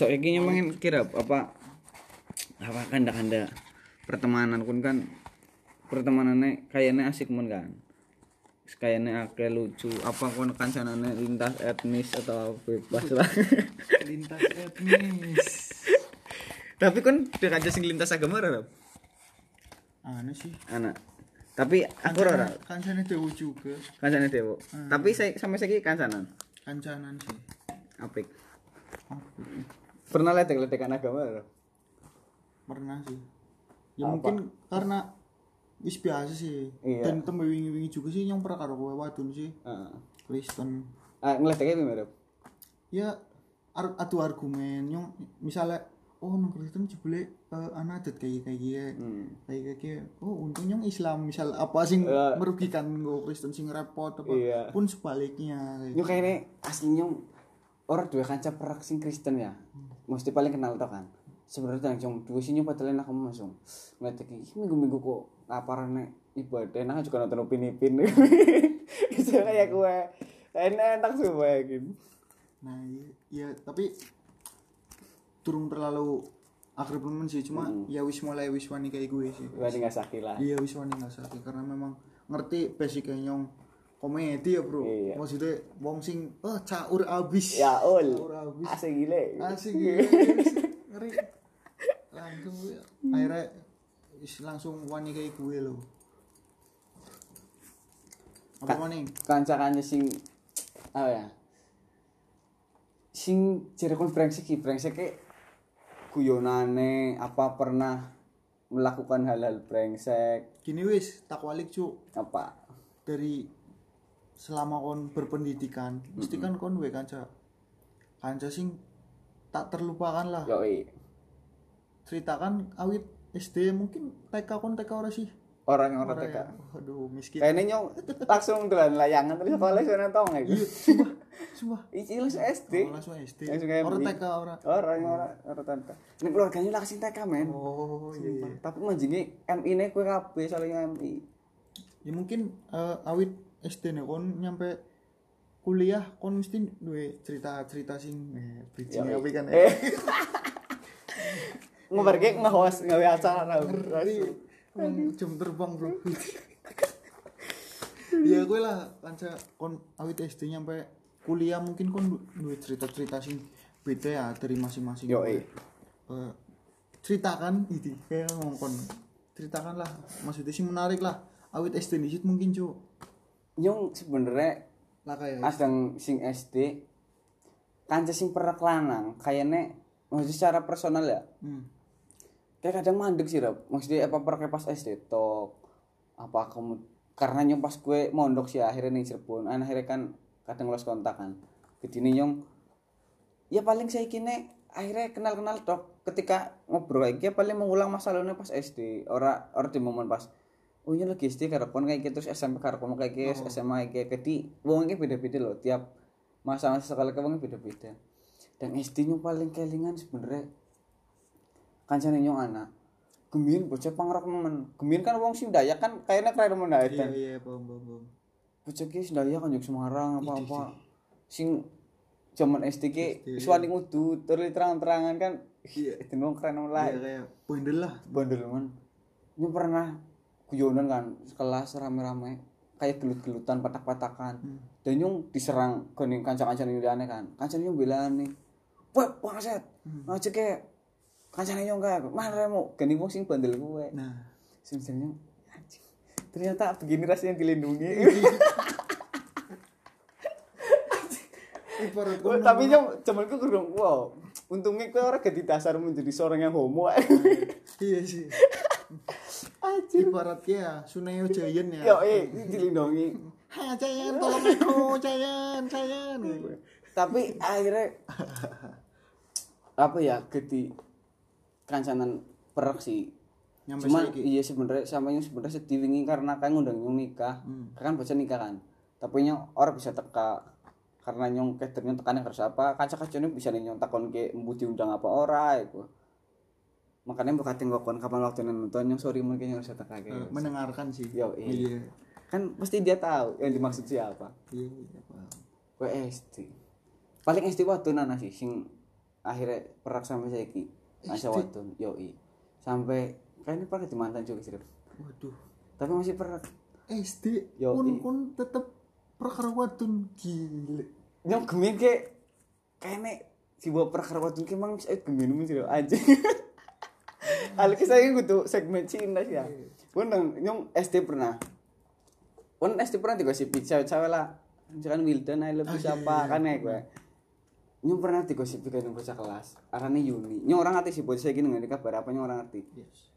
Oh, so iki nyemengin kira apa apa kanda-kanda pertemanan kun kan pertemanannya kayaknya asik men kan. Kayaknya akeh lucu apa kon kancanane lintas etnis atau bebas lah. Lintas etnis. Tapi kan dia kanca sing lintas agama ora aneh sih. Anak tapi aku ora kancane dewo juga. Kancane dewo tapi saya sampai saiki kancanan. Kancanan sih. Apik. Apa? Pernah ledek-ledekan agama pernah sih ya Apa? mungkin karena wis biasa sih Iya. dan tembe wingi-wingi juga sih yang pernah karo kowe wadon sih Heeh. Kristen ah ngeledeknya piye Rob? ya ar adu argumen yang misalnya oh nang Kristen jebule uh, anak adat kayak kayak gini Hmm. kayak kayak oh untungnya yang Islam misal apa sing Ya. merugikan gue Kristen sing repot apa Iya. pun sebaliknya kayak Yo kayaknya aslinya orang dua kanca perak sing Kristen ya. Mesti paling kenal tau kan. Sebenarnya yang dua sini padahal enak kamu langsung. Ngeliat "Iki minggu-minggu kok ngaparane ibadah nah juga nonton upin ipin itu kayak gue. Enak enak semua gitu. Nah iya, iya tapi turun terlalu akrab temen sih cuma ya wis mulai wis wani kayak gue sih. Gue nggak sakit lah. Iya wis wani nggak sakit karena memang ngerti basicnya nyong komedi ya bro. Iya. maksudnya wong sing oh caur abis. Ya ul. Caur abis. Asik gile. Asik gitu ngeri. Langsung gue akhirnya langsung wani kayak gue lo apa maning kanca kanca sing apa ya? Sing cirekon brengsek ki brengsek ke guyonane apa pernah melakukan hal-hal brengsek. Gini wis tak walik cu apa? Dari selama kon berpendidikan mesti kan kon we kanca. Kanca sing tak terlupakan lah. Yoi ceritakan awit SD mungkin TK kon TK ora sih? Orang yang orang Ora TK ya? aduh miskin. Kayaknya nyong langsung dolan layangan terus sekolah sana tau iya gitu sumpah. Iki langsung SD Oh, langsung SD Langsung ora MI. TK ora. Orang yang orang orang tante ini keluarganya kasih TK men. Oh iya iya. tapi manjingi MI ini kue kabeh soalnya MI ya mungkin eh, awit SD nih kon nyampe kuliah kon mesti duwe cerita-cerita sing eh bridging apa kan ya eh. Ngobarke nge-host ngawe acara. Emang jam terbang bro. Ya gue lah kanca kon awit SD nyampe kuliah mungkin kon du- duwe cerita-cerita sing beda ya dari masing-masing. Eh, ceritakan itu kayak ngomong kon. Ceritakan lah maksudnya sih menarik lah. Awit SD mungkin cu nyong sebenarnya lah kayak adang sing SD kanca sing pernah lanang kayaknya maksudnya secara personal ya. Hmm. kayak kadang mandek sih Rob. Maksudnya apa pernah pas SD tok apa kamu karena nyong pas gue mondok sih akhirnya nih Cirebon. An- akhirnya kan kadang los kontak kan. Kedini nyong ya paling saya kini akhirnya kenal kenal tok. Ketika ngobrol kayak gitu paling mengulang masa lalunya pas SD ora ora di momen pas oh iya lagi SD karepon kayak gitu terus SMP karepon kayak gitu SMA kayak gitu. Di wong iki beda-beda loh tiap masa-masa sekolah ke wong beda-beda. Dan SD nyong paling kelingan sebenarnya kancane nyong anak. Gemin bocah pangrok nemen. Gemin kan wong sing Dayak kan kayaknya keren nemen iya Dayak iya paham paham paham. Bocah ki Dayak kan juk Semarang apa apa sing zaman SD ki suwani ngudu terus terang-terangan kan Iya. itu keren nemen iya lah kayak bandel lah. Bandel men. Ini pernah guyonan kan sekelas rame-rame kayak gelut-gelutan patak-patakan dan nyung diserang kening kanca-kanca ini aneh kan. Kanca nyung bilang nih wah bangset ngajak ke kanca nyung kayak mana remo? Gini wong sing bandel gue nah. Sing jenenge anjing ternyata begini rasanya dilindungi. Wah, kon tapi nyong cuman gue kurang wow untungnya gue orang gak dasar menjadi seorang yang homo. Iya sih anjir. Ibarat ya Sunayo Giant ya. Yo eh dilindungi. Ha Giant tolong aku Giant Giant. Tapi akhirnya apa ya gede kancanan perak sih. Nyampe cuman saiki? iya sebenarnya sampai yang sebenarnya sedih wingi karena kan ngundang nyong nikah. Hmm. kan baca nikah kan. Tapi nyong orang bisa teka karena nyong caternya tekan harus apa. Kaca kacanya bisa nyong takon ke embu diundang apa ora itu makanya bukatin gua kon kapan waktu nonton. Nyong sorry mungkin bisa teka Eh, kayak mendengarkan sih. Yo, iya. iya. Kan pasti dia tahu yang dimaksud siapa. Iya iya gue SD paling SD waktu nana sih sing akhirnya perak sampai saiki. Masa SD? waktu yoi. Sampai kayaknya pernah di mantan juga sih waduh. Tapi masih perak. SD Yo, pun i. pun tetep perkara wadon. Gile. Nyong gemin kayak kayaknya si bawa perak wadun kayak emang saya gemin loh aja Hal kisah ini tuh segmen Cina sih ya. Pun nang nyong SD pernah. Pun SD pernah digosipi cewek-cewek lah. Jangan Wildan, I love you Ah, iya, siapa iya, kan ya gue. Nyong pernah digosipi kan bocah kelas. Arane Yuni. Nyong orang ngerti sih bocah saya gini ngerti kabar apa nyong orang ngerti. yes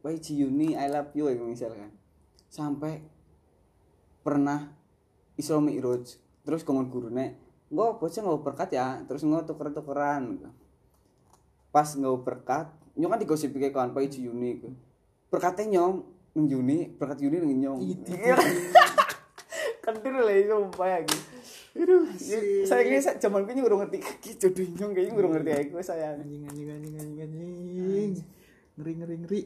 Wah Ci Yuni, I love you ya misalkan. Sampai pernah Isra Mi'raj. Terus kongon gurune, "Nggo bocah nggak berkat ya." Terus nggak tuker-tukeran. gitu. Pas nggak berkat, nyong kan digosipi kayak kawan Pak Ci Yuni. gitu. Berkatnya nyong nang Yuni, berkat Yuni nang nyong. Itu. Kentir lah itu umpaya gitu. Aduh, saya kira saya zaman kayaknya urung ngerti gitu jodoh nyong kayaknya urung ngerti aku sayang. anjing anjing anjing anjing anjing ngeri ngeri ngeri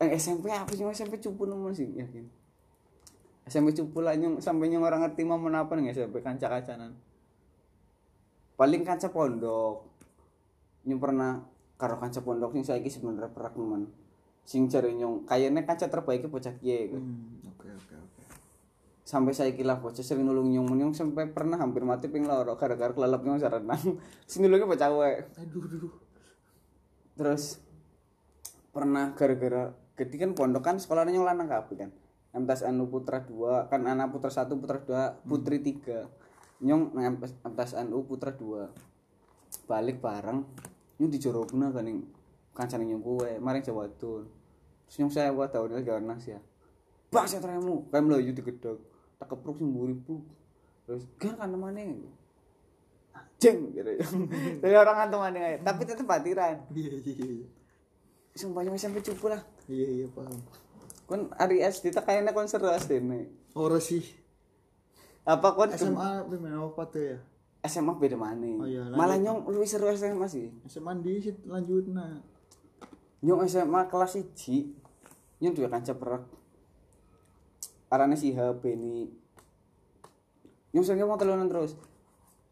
Eh, SMP apa sih SMP cupu nomor sih yakin SMP cupu lah nyong sampai nyong orang ngerti mau apa nih SMP kanca kacanan paling kanca pondok nyong pernah karo kanca pondok sing saiki sebenarnya perak nemen. Sing cari nyong kayaknya kanca terbaiknya bocah kiye hmm oke oke oke. Sampai saya kira bocah sering nulung nyong nyong sampai pernah hampir mati ping loro gara-gara kelelep nyong sarenang sing nulungnya bocah wek aduh aduh. Terus pernah gara-gara jadi kan pondok kan sekolahnya yang lanang kabeh kan. MTS Anu Putra 2 kan anak Putra 1 Putra 2 Putri 3 nyong nang MTS Anu Putra 2 balik bareng nyong dijorogna kan yang kancane nyong kuwe maring Jawa Tun terus nyong saya buat tahun ini gak nas ya. Bang saya teremu. Kan melayu digedok. Tak kepruk sing mburi bu terus kan kan mana jeng gitu. Dari orang kantung mana tapi tetep patiran iya iya iya sumpahnya SMP cupu lah. Iya iya paham. Kon hari SD tak kayaknya kon seru SD nih ora sih. Apa kon SMA apa tuh ya SMA beda mana Oh iya, lanjut. malah nyong lebih seru SMA sih SMA di sit lanjut nah nyong SMA kelas 1 nyong dua kanca perak arane si HP ini nyong sering ngomong telunan terus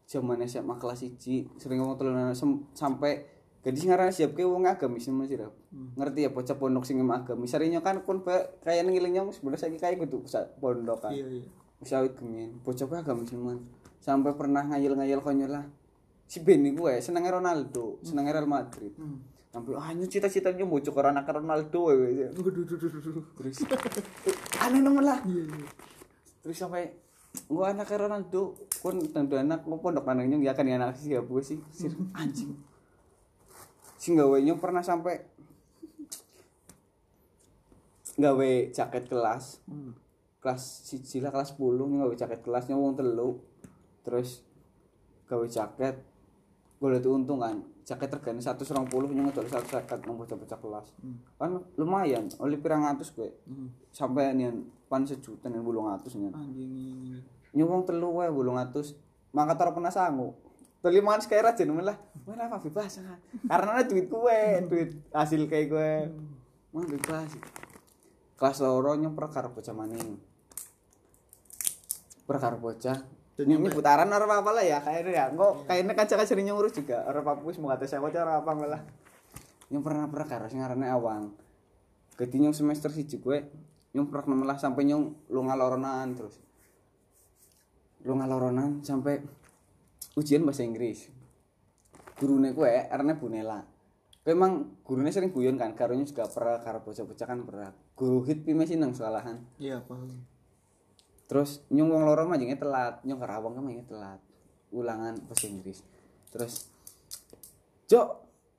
zaman SMA kelas 1 sering ngomong telunan sampai Jadi sing ngaran siap ke wong agamis Mas Sirap. Ngerti ya bocah pondok sing agamis. Sarinya kan kon pe- kaya ngiling nyong sebenarnya saiki kaya kudu pusat pondok kan. iya iya awit gemin. Bocah agamis men. Sampai pernah ngayel-ngayel konyol lah. Si Beni gue senengnya Ronaldo, senengnya Real Madrid. Hmm. Sampai ah nyu cita-citanya bocah ke anak Ronaldo duh. Terus aneh nemen lah. iya iya Terus sampai gua anak Ronaldo kon tentu anak mau pondok anaknya ya kan ya anak siapa gue sih sir anjing sing gawe nyong pernah sampai gawe jaket kelas Hmm. kelas siji lah kelas 10 nyong gawe jaket kelas nyong wong telu terus gawe jaket gue liat untung kan jaket regane 120 nyong ngedol 150 nang bocah-bocah kelas Hmm. kan lumayan oleh pirang atus gue Hmm. sampai nian pan sejuta nih bulung atus nian anjing ini nyuwung telu wae bulung atus mangkat ora pernah sanggup Teli mangan sekaya raja nemen lah. Wah apa bebas kan. Karena ada duit gue, duit hasil kayak gue. Mah bebas. Kelas loro nyong perkara bocah maning. Perkara bocah. Dan Ini putaran orang apa lah ya kayaknya ya. Kok kayaknya kaca-kaca nyong urus juga. Orang apa wis mau kata saya orang apa malah. Nyong pernah perkara sing ngarane awang. Gede nyong semester siji gue nyong pernah nemen lah sampai nyong lu ngaloronan terus. Lu ngaloronan sampai ujian bahasa Inggris gurune kue arane Bunela kue emang gurunya sering guyon kan karunya juga pernah karo bocah-bocah kan pernah guru hit pi masih nang sekolahan iya paham terus nyong wong loro majengnya telat nyong karawang kan majengnya telat. Ulangan bahasa Inggris. Terus Jok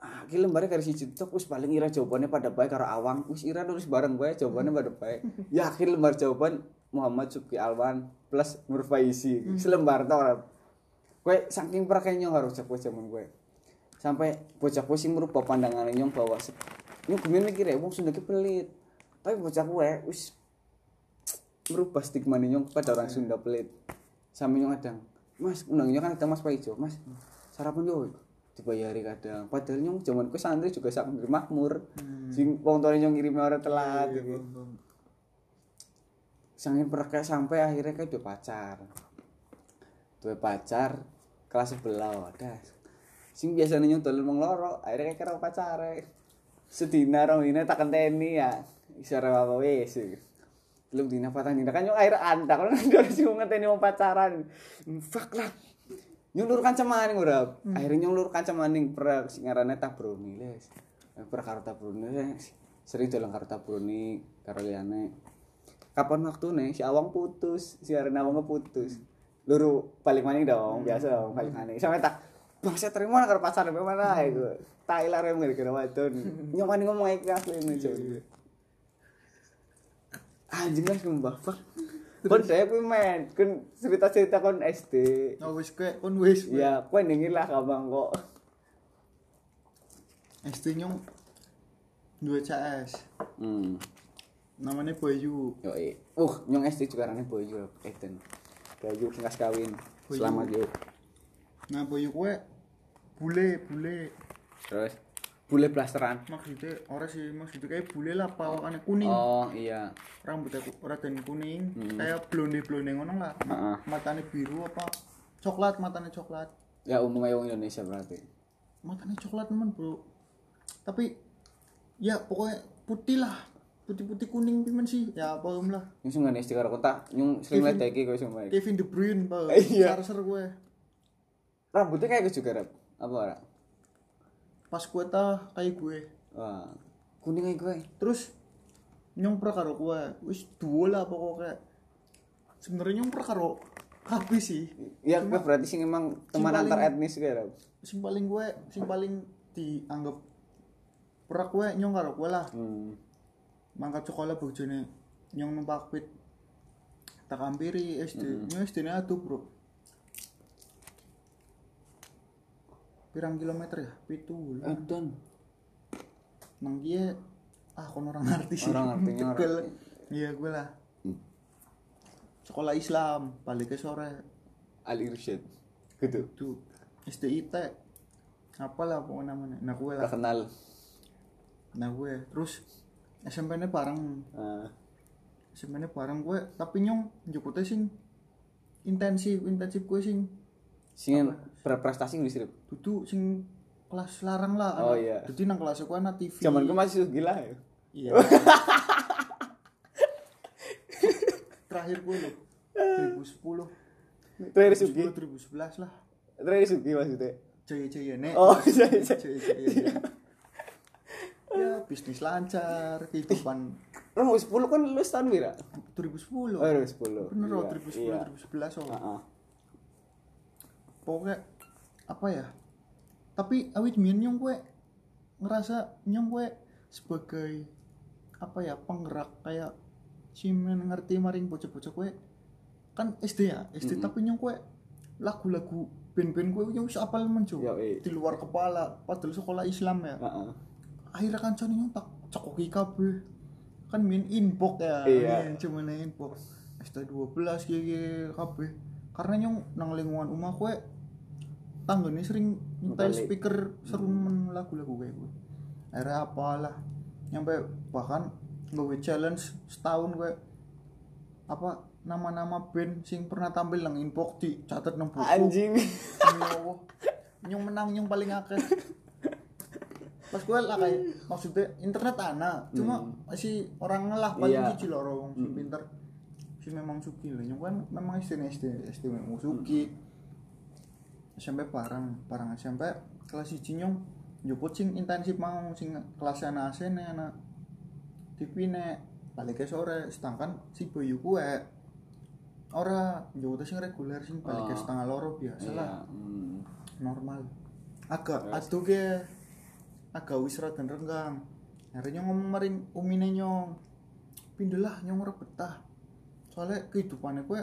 ah ki lembarnya karo siji tok wis paling ira jawabannya pada baik karo awang. Wis ira nulis bareng bae jawabannya pada baik yakin lembar jawaban Muhammad Subki Alwan plus Nur Faisi selembar tau ora Kue saking prakenya harus cek zaman gue sampai bocah gue sing merubah pandangan nyong bahwa nyong gue mikir ya wong Sunda ki pelit. Tapi bocah gue wis merubah stigma nyong kepada orang Sunda pelit. Sampai nyong kadang mas undangnya kan ada mas Paijo mas sarapan yo. Dibayari kadang. Padahal nyong zaman gue santri juga sak makmur. Hmm. sing wong tuane nyong kirim orang telat Iya, gitu. paham, paham. sangin perkaya sampai akhirnya kayak dua pacar. Dua pacar kelas sebelah ada sing biasanya nyuntul emang loro akhirnya kayak pacar sedina rong ini tak kenteni ya. Isara apa wes belum dina patah dina kan yung air anda kalau nanti harus sih ngenteni mau pacaran. Fuck lah. Nyulur kanca maning ora akhirnya nyulur kanca maning per sing ngarane tabroni les per karo tabroni les sering jalan karo tabroni karo liyane. Kapan waktu nih si awang putus. Si Arena awang putus. Luru balik maning dong biasa dong balik maning. Sampai tak bang saya terima karo pacar mana ya gue Thailand yang kira wadon. Nyong maning ngomong ikhlas ini coy anjing kan sumpah fuck kon saya kuwi men kon cerita-cerita kon SD oh wis kowe kon wis. Ya kowe ningin lah kabang kok SD nyong dua CS hmm. Namanya Bayu yo uh nyong SD juga rane boyo Eden. Boyo sing kawin. Selamat yo nah Bayu kowe bule bule. Terus bule blasteran. Maksudnya orang sih maksudnya kayak bule lah pawakannya kuning. Oh iya. Rambutnya ku- raden kuning Hmm. kayak blonde blonde ngono lah. Heeh. matanya biru apa? Coklat matanya coklat. Ya umumnya wong Indonesia berarti. Matanya coklat teman bro. Tapi ya pokoknya putih lah. Putih putih kuning pimen sih. Ya apa om lah. Sing ngene SD karo kota nyung sering lihat sing baik Kevin De Bruyne pak. Iya. ser gue rambutnya kayak gue juga rap apa ora pas gue tah kayak gue. Wah kuning aja gue. Terus nyong karo gue wis dua lah pokoknya sebenarnya nyong karo kabeh sih. Ya gue berarti sing emang teman paling- antar etnis gue rap sing paling gue sing paling dianggap pernah gue nyong karo gue lah. Hmm. Mangkat sekolah bojone nyong numpak pit tak hampiri SD nyong SD nya tuh bro pirang kilometer ya? Pitu Edan nang dia ah kon orang ngerti. Sih Orang ngertinya orang iya gue lah. Hmm. sekolah Islam balik ke sore. Al Irsyad gitu. Tuh SDIT apalah pokoknya namanya? Nah gue lah. Terkenal. Nah gue. Terus SMP nya bareng. Ah, SMP nya bareng gue. Tapi nyong jukutnya sing intensif. Intensif gue sing. Sing berprestasi sih Rap? dudu sing kelas larang lah Oh, anak- iya. jadi nang kelas gue anak TV zaman gue masih gila ya? Iya. Terakhir gue loh 2010 terakhir Sugi? 2011 lah. Terakhir Sugi maksudnya? Jaya jaya nek. Oh iya iya jaya jaya ya bisnis lancar kehidupan. Lo 10 kan lu tahun bira 2010 oh 2010 bener loh Iya, 2010 iya. 2011 oh. Heeh. Pokoknya apa ya tapi awit min nyong gue ngerasa nyong gue sebagai apa ya penggerak kayak si men ngerti maring bocah-bocah gue kan SD ya SD tapi nyong gue lagu-lagu band-band gue yang bisa apal iya. di luar kepala padahal sekolah Islam ya Heeh. akhirnya kan nyong tak cekoki kabeh kan main inbox ya Iya. main cuma main inbox ST12 gitu kabeh karena nyong nang lingkungan rumah gue tanggane sering nyetel speaker seru men lagu-lagu gue gue akhirnya apalah nyampe bahkan gue challenge setahun gue apa nama-nama band sing pernah tampil nang inbox di catat nang buku. Anjing. Nyong menang nyong paling akeh. Pas gue lah kayak maksudnya internet ana cuma masih orang ngelah paling lho orang sing pinter. Si memang suki lah. Nyong kan memang SD SD SD memang suki SMP bareng bareng SMP kelas siji nyong. Juput sing intensif mau sing kelas anak AC nih anak TV nek balik ke sore. Sedangkan si Bayu kue ora juput sing reguler sing balik ke Oh. setengah loro biasa lah iya hmm. normal. Agak aduh ge. Agak wis rada renggang akhirnya ngomong maring umine nyong. Pindah nyong ora betah. Soalnya kehidupannya gue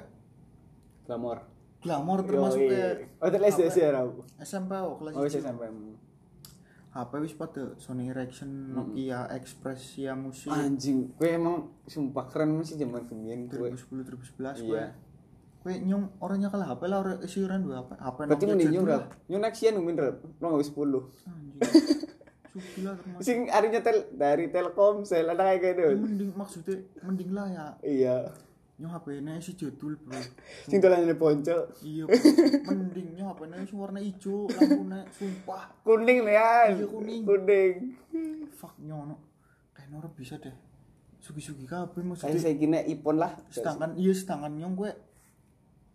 glamor glamor termasuk iya. oh itu SD sih ya? SMP oh kelas oh SMP HP wis pada Sony Ericsson Nokia Expressia Musik anjing gue emang sumpah keren sih zaman kemien gue 2010 2011 gue gue nyong orangnya kalah HP lah orang isi orang dua HP HP berarti mending nyung lah. rap nyung next year nungguin rap lo nggak sepuluh. Sing harinya tel dari Telkomsel ada kayak gitu. Mending maksudnya mending lah ya. Iya nyong HP-ne si jadul bro Sing dolanane ponco. iya mending nyong HP-ne sing warna ijo lampune sumpah Kuning lian. Iya, kuning. Kuning. fuck nyong no kayak ora bisa deh sugi-sugi kabeh Kayak maksudnya saya kira iPhone lah. sedangkan iya sedangkan nyong gue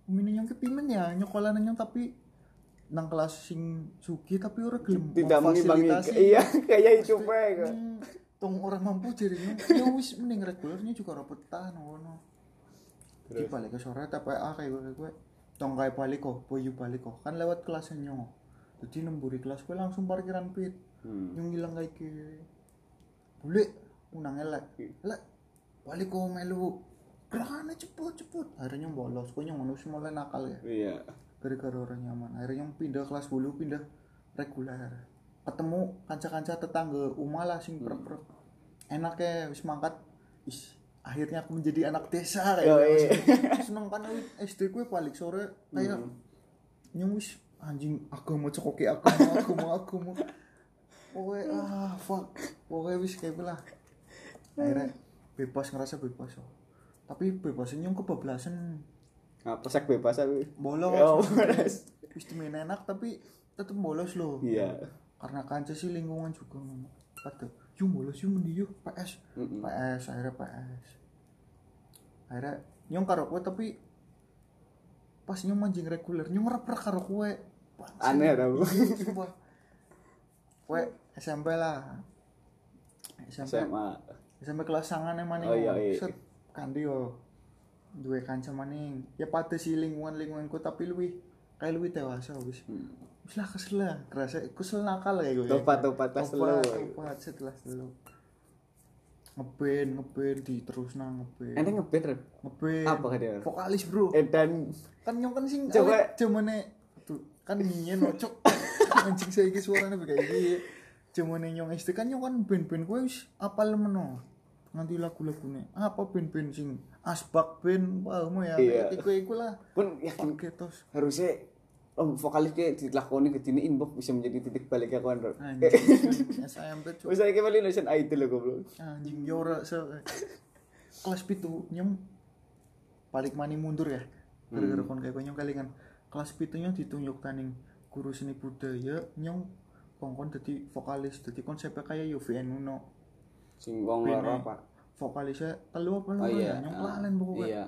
mini nyong kepimen ya nyokolan nyong tapi nang kelas sing sugi tapi ora gelem Tidak mengimbangi. Iya, kayak itu pe. Hmm, tong orang mampu jadi nyong ya wis mending regulernya juga ora betah ngono di balik ke sore tapi ah kayak gue gue. Tong kayak balik kok boyu balik kok. Kan lewat kelasnya nyong. Jadi nemburi kelas gue langsung parkiran pit. Hmm. nyong hilang kayak ke boleh unang elek elek balik kok melu. Gerakannya cepet cepet. Akhirnya bolos. Gue nyong manusia mulai nakal ya? Iya. gara-gara orang nyaman. Akhirnya nyong pindah kelas dulu pindah reguler. Ketemu kanca-kanca tetangga. Umah lah sing prek-prek enak ya wis mangkat. Is akhirnya aku menjadi anak desa kayak iya. gitu. seneng kan SD gue balik sore kayak nyong wis anjing agama cekoki agama agama agama pokoknya ah fuck pokoknya wis kayak lah akhirnya bebas ngerasa bebas oh. tapi bebasnya nyong kebablasan Apa sak bebas aku. bolos Oh, bolos. wis enak tapi tetep bolos loh Iya. karena kanca sih lingkungan juga ngono Yuk bolos yuk mendi yuk PS Mm-mm. PS akhirnya PS akhirnya nyong karo kue tapi pas nyong manjing reguler nyong ngerep karo kue. Aneh dah, Bu. Iya, sumpah. kue SMP lah SMP SMA. SMP kelas sangan maning Oh, iya, iya. set kandi yo duwe kanca maning ya pada si lingkungan lingkunganku tapi luwi kayak luwi dewasa wis Hmm. wis lah kesel lah kerasa kesel nakal kayak gue Topat-topat pas topat topat setelah telu ngeband ngeband di terus nang ngeband Ente ngeband Rep? ngeband Apa kan dia? vokalis bro Edan. kan nyong kan sing Coba. zamane tuh kan nyian ocok anjing saya suaranya kayak gini zamane nyong SD kan nyong kan band-band gue wis apal meno nganti lagu-lagune apa band-band sing asbak band paham ya Iya. kayak gue iku lah Pun yakin ketos harusnya oh, vokalis kayak dilakoni ke sini inbox bisa menjadi titik balik aku anjing SMP cuk. Wis saiki balik Indonesian Idol lho goblok. anjing yo ora se kelas pitu nyong balik mani mundur ya gara-gara kon kayak nyong kalingan kelas pitu nyong ditunjuk taning guru seni budaya nyong kongkon dadi vokalis dadi konsepnya kayak UVN Uno Sing wong loro apa? vokalisnya telu apa Oh loro iya. ya nyong ah, lalen pokoknya. Iya.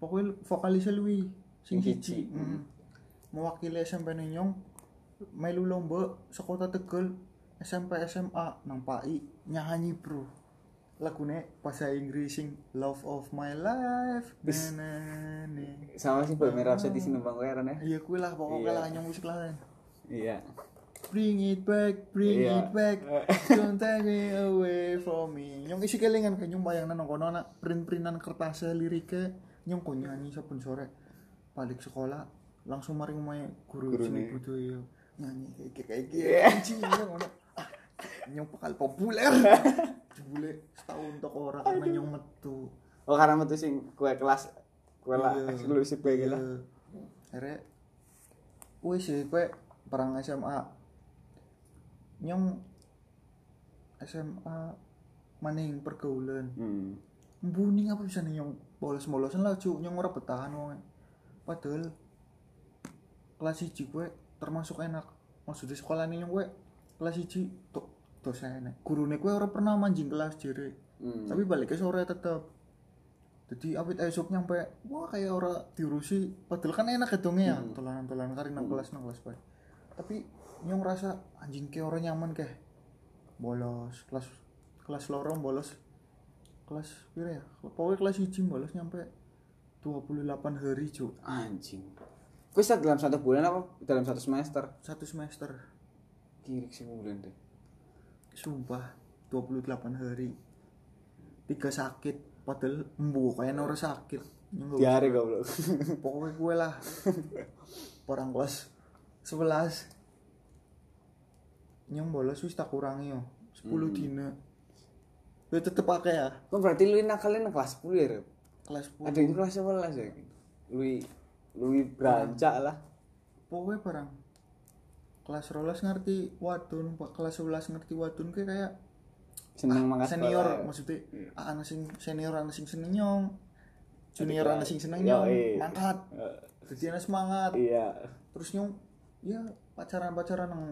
pokoknya vokalisnya lui sing siji. siji, mm. Mewakili SMP nih nyong melu lomba sekota Tegal SMP SMA nang PAI nyanyi bro lagune bahasa Inggris sing Love of My Life Bis. Sama sih Boy Merah di sini Bang Weran ya. iya kuwi lah pokoknya Iya. lah nyong musik lah Iya. Bring it back, bring Iya. it back, don't take me away from me. Nyong isi kelingan kan nyong bayang nang kono anak print-printan kertas liriknya nyong kok nyanyi saben sore balik sekolah langsung mari ngomongnya guru Guru seni budaya nyanyi kayak kayak kayak Iya. anjing nyong ngono. Ah, nyong bakal populer. Jebule setahun tok ora karena nyong metu. Oh karena metu sing kue kelas kue lah Iya. eksklusif kayak gitu. Iya. Akhirnya wis sih kue perang SMA nyong SMA maning pergaulan Hmm. Mbuning apa bisa nyong bolos-bolosan lah cu nyong ora bertahan wong padahal kelas 1 gue termasuk enak. Maksudnya sekolah nih gue kelas 1 tuh dosen enak. Gurune gue ora pernah manjing kelas jere. Hmm. tapi balik ke sore tetep. Jadi awit esok nyampe wah kayak ora diurusi. Padahal kan enak hitungnya ya tolanan tolanan kari nang kelas nang kelas bae. Tapi nyong rasa anjing ke orang nyaman keh. Bolos kelas kelas lorong bolos. Kelas pira ya? Pokoknya kelas izin bolos nyampe 28 hari cuk. Anjing. Start dalam satu bulan apa? Dalam satu semester? satu semester. Kirik sih bulan deh. sumpah 28 hari. Tiga sakit padahal embu kayak orang sakit. Diare goblok. pokoknya gue lah. Orang kelas 11 nyong bolos wis tak kurangi yo. 10 dina. Gue tetep pakai ya. Kok berarti lu nakalin nang kelas 10 ya, Rep? kelas 10 Ada yang kelas 11 ya? Lui lui berancak lah. pokoknya barang kelas rolas ngerti wadon Pak. kelas 11 ngerti wadon kayak kayak Seneng mangkat senior sekolah. maksudnya anak sing senior anak sing seneng nyong. Junior Adik ana sing seneng Yo, nyong mangkat. Eh, jadi ana semangat. Iya. Terus nyong ya pacaran pacaran nang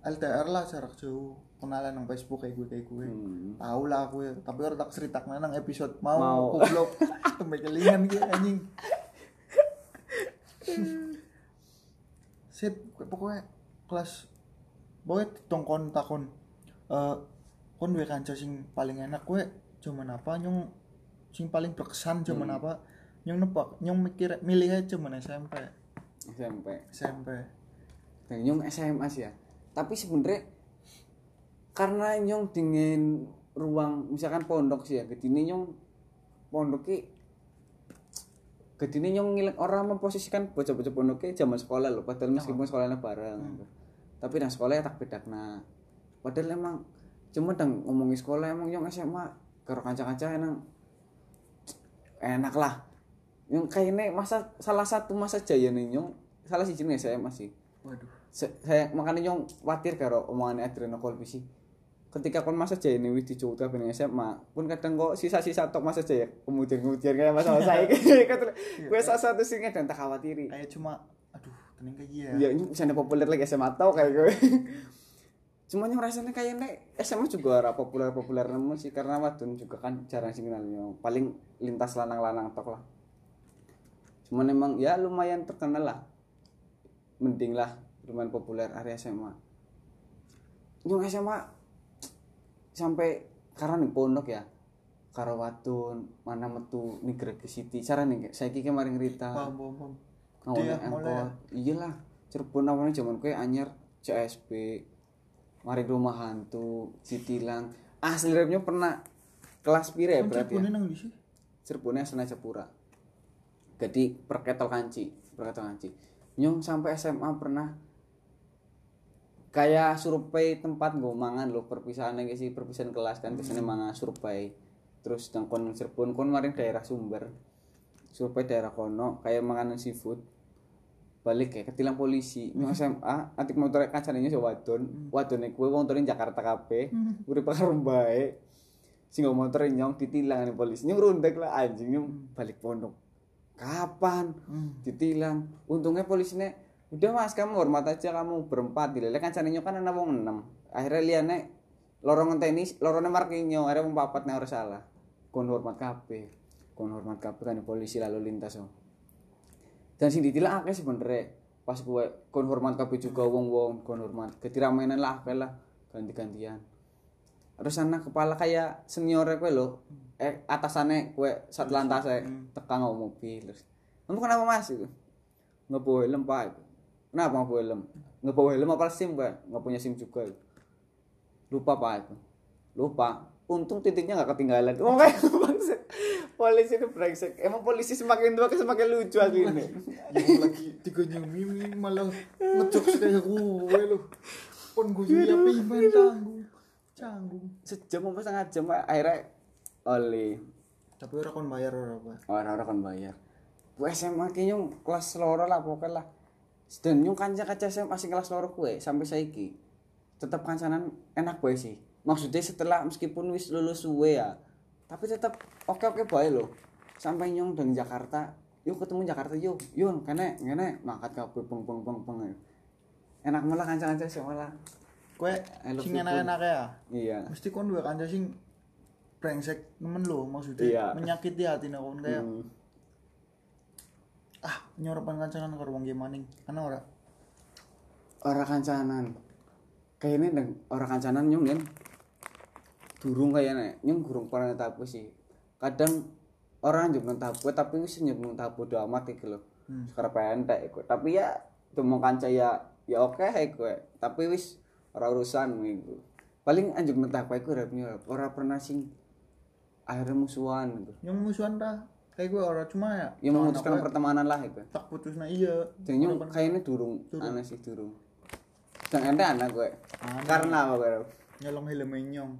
LDR lah jarak jauh. Kenalan nang Facebook kayak gue kayak gue. Hmm. tahu lah aku ya. Tapi orang tak ceritakan nang episode mau, Mau. goblok. Tembe kelingan gitu anjing Sip, pokoknya kelas boy tongkon takon. Eh kon kanca sing paling enak kowe cuman apa? Nyong sing paling berkesan cuman Hmm. apa? Nyong nebak nyong mikir milihnya cuman SMP SMP SMP dan nyong SMA sih ya. Tapi sebenarnya karena nyong dingin ruang misalkan pondok sih ya gedine nyong pondok ki gedine nyong ngilang orang memposisikan bocah-bocah pondok zaman sekolah loh padahal meskipun sekolahnya bareng. Tapi nang sekolah ya tak bedakna padahal emang cuma dang ngomongin sekolah emang nyong SMA karo kanca-kanca emang enak lah yang kayaknya masa salah satu masa jaya nih nyong salah sih jenis SMA sih. Waduh. Saya makanya nyong khawatir karo omongan Adriano Kolbi sih ketika kon masa jaya nih wis kabeh ning SMA pun kadang kok sisa-sisa tok masa jaya kemudian kemudian kayak masa-masa iki kata gue salah satu sing dan tak khawatiri. Kayak cuma aduh tening kayak iya. Ya ini bisa populer lagi SMA tau kayak gue cuma yang rasanya kayaknya SMA juga ora populer populer namun sih karena wadon juga kan jarang sih kenalnya paling lintas lanang-lanang tok lah. Cuman emang ya lumayan terkenal lah. Mending lah lumayan populer area SMA yang SMA sampai karena nih pondok ya. Karo wadon mana metu nih Gregi City. Cara nih saya kiki kemarin cerita paham paham paham. Ngawon Gede ya, angkot. mulai. iyalah Cirebon awalnya zaman kue anyar CSP mari rumah hantu Citilang asli rapnya pernah kelas pire ya Kan berarti ya? Cirebonnya Sena Japura jadi perketol kanci perketol kanci. Nyong sampai SMA pernah kayak survei tempat gue mangan loh perpisahan yang sih perpisahan kelas kan biasanya mangan survei. Terus yang kon Cirebon kon maring daerah sumber. Survei daerah kono kayak manganan seafood. Balik kayak ketilang polisi. Nyong SMA atik motor kancane nyong wadon. Wadon kuwi wong motorin Jakarta kabeh urip karo bae. Sing nggo motor nyong ditilang nih polisi. Nyong rundek lah anjing nyong balik pondok. Kapan? Hmm. ditilang. Untungnya polisinya udah mas kamu hormat aja kamu berempat dilelek kan nyong kan ana wong enam akhirnya liane lorong tenis lorongnya markinyo akhirnya wong papat nek ora salah. Kon hormat kabeh. Kon hormat kabeh kan polisi lalu lintas oh. dan sing ditilang akeh sebenernya pas gue kon hormat kabeh juga wong-wong kon hormat. Ketiramenan lah akeh lah. Ganti-gantian. Terus anak kepala kayak senior kowe lho eh atasannya kowe sat lantas tekan ngomong mobil terus kamu kenapa mas? Itu helm pak kenapa bawa helm? Nggak bawa helm apa sim pak? Nggak punya sim juga lupa pak itu. Lupa. Untung titiknya nggak ketinggalan. Oh kayak bangsa polisi itu brengsek. Emang polisi semakin tua semakin lucu aku ini. Yang lagi tiga mimi malah ngejok kayak gue lu pun gue juga pimen canggung. Canggung. Sejam apa setengah jam pak? Akhirnya oleh tapi orang kon bayar orang apa orang-orang kan bayar. Gue SMA kayaknya kelas loro lah pokoknya lah dan nyung kanca kaca SMA sing kelas loro kue sampai saiki. Tetap kancanan enak bae sih. Maksudnya setelah meskipun wis lulus suwe ya tapi tetap oke oke bae loh sampai nyung dari Jakarta yuk ketemu Jakarta yuk. Yuk kene kene. Mangkat kabeh peng peng peng peng enak malah kanca-kanca sih malah. Kue sing enak-enak ya? Iya. Mesti kon dua kanca sing brengsek nemen lo maksudnya Iya. menyakiti hati kon kayak Hmm. Ah nyoropan kancanan karo wong maning ana ora orang kancanan. Kayaknya deng orang kancanan nyung kan durung kayaknya nyung durung pernah tabu sih. Kadang orang juga tabu tapi wis nyung tabu do amat iki lho. Hmm. sekarang pendek iku. Tapi ya temu kanca ya ya oke iku. Tapi wis ora urusan iku. Paling anjuk tabu iku rap ora pernah sing akhirnya musuhan gitu yang musuhan ta kayak gue ora cuma ya yang memutuskan apa, pertemanan lah iku tak putus nah iya. Nyung kayaknya durung aneh sih durung. Dan ente anak gue. Karena apa gue nyolong helm nyong.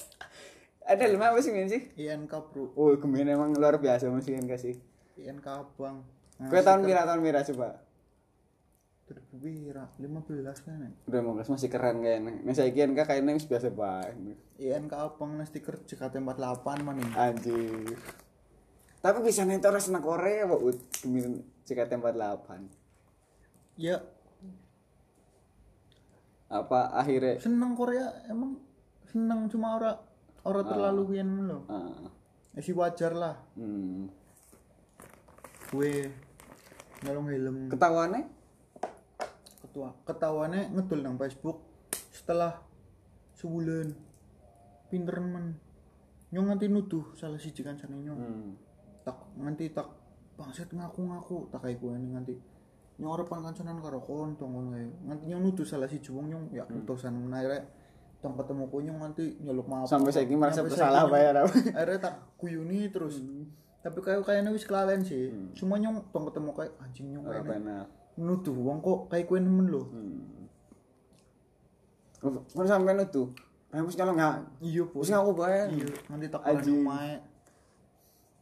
Ada lima apa sih sih? INK bro. Oh kemudian emang luar biasa masih kan kasih INK abang nah, gue tahun mira tahun mira coba? Bira, 15 kan ya? udah mau masih keren kayaknya. Nah saya kira kayaknya wis biasa banget INK abang nah stiker JKT48 maning anjir Tapi bisa nih orang senang Korea kok ut demi CKT48. ya. Apa akhirnya? Seneng Korea emang seneng cuma ora ora terlalu kian lo ah, ya sih wajar lah. Hmm. gue nyolong helm. Ketahuannya ketua ketahuannya ngedol nang Facebook setelah sebulan. Pinter men. Nyong nganti nuduh salah si kan sana nyong. Hmm. Tak nganti tak bangset ngaku-ngaku. Tak kayak gue nih nganti nyong ora pan kancanan karo kontong ngono kae nganti nyong nuduh salah si wong nyong ya utusan menaire tong ketemu ku nyong nganti nyeluk maaf. Sampai saya merasa bersalah saiki bayar nyong- akhirnya tak kuyuni terus. Tapi kayak kayaknya wis kelalen sih. Cuma nyong tong ketemu kayak anjing nyong Ora kayak benar. nuduh wong kok kayak kue nemen lo Hmm. Kau sampai nutuh. Remus kalau nggak, iya bos terus ngaku bayar. iya nanti tak parani Anjing.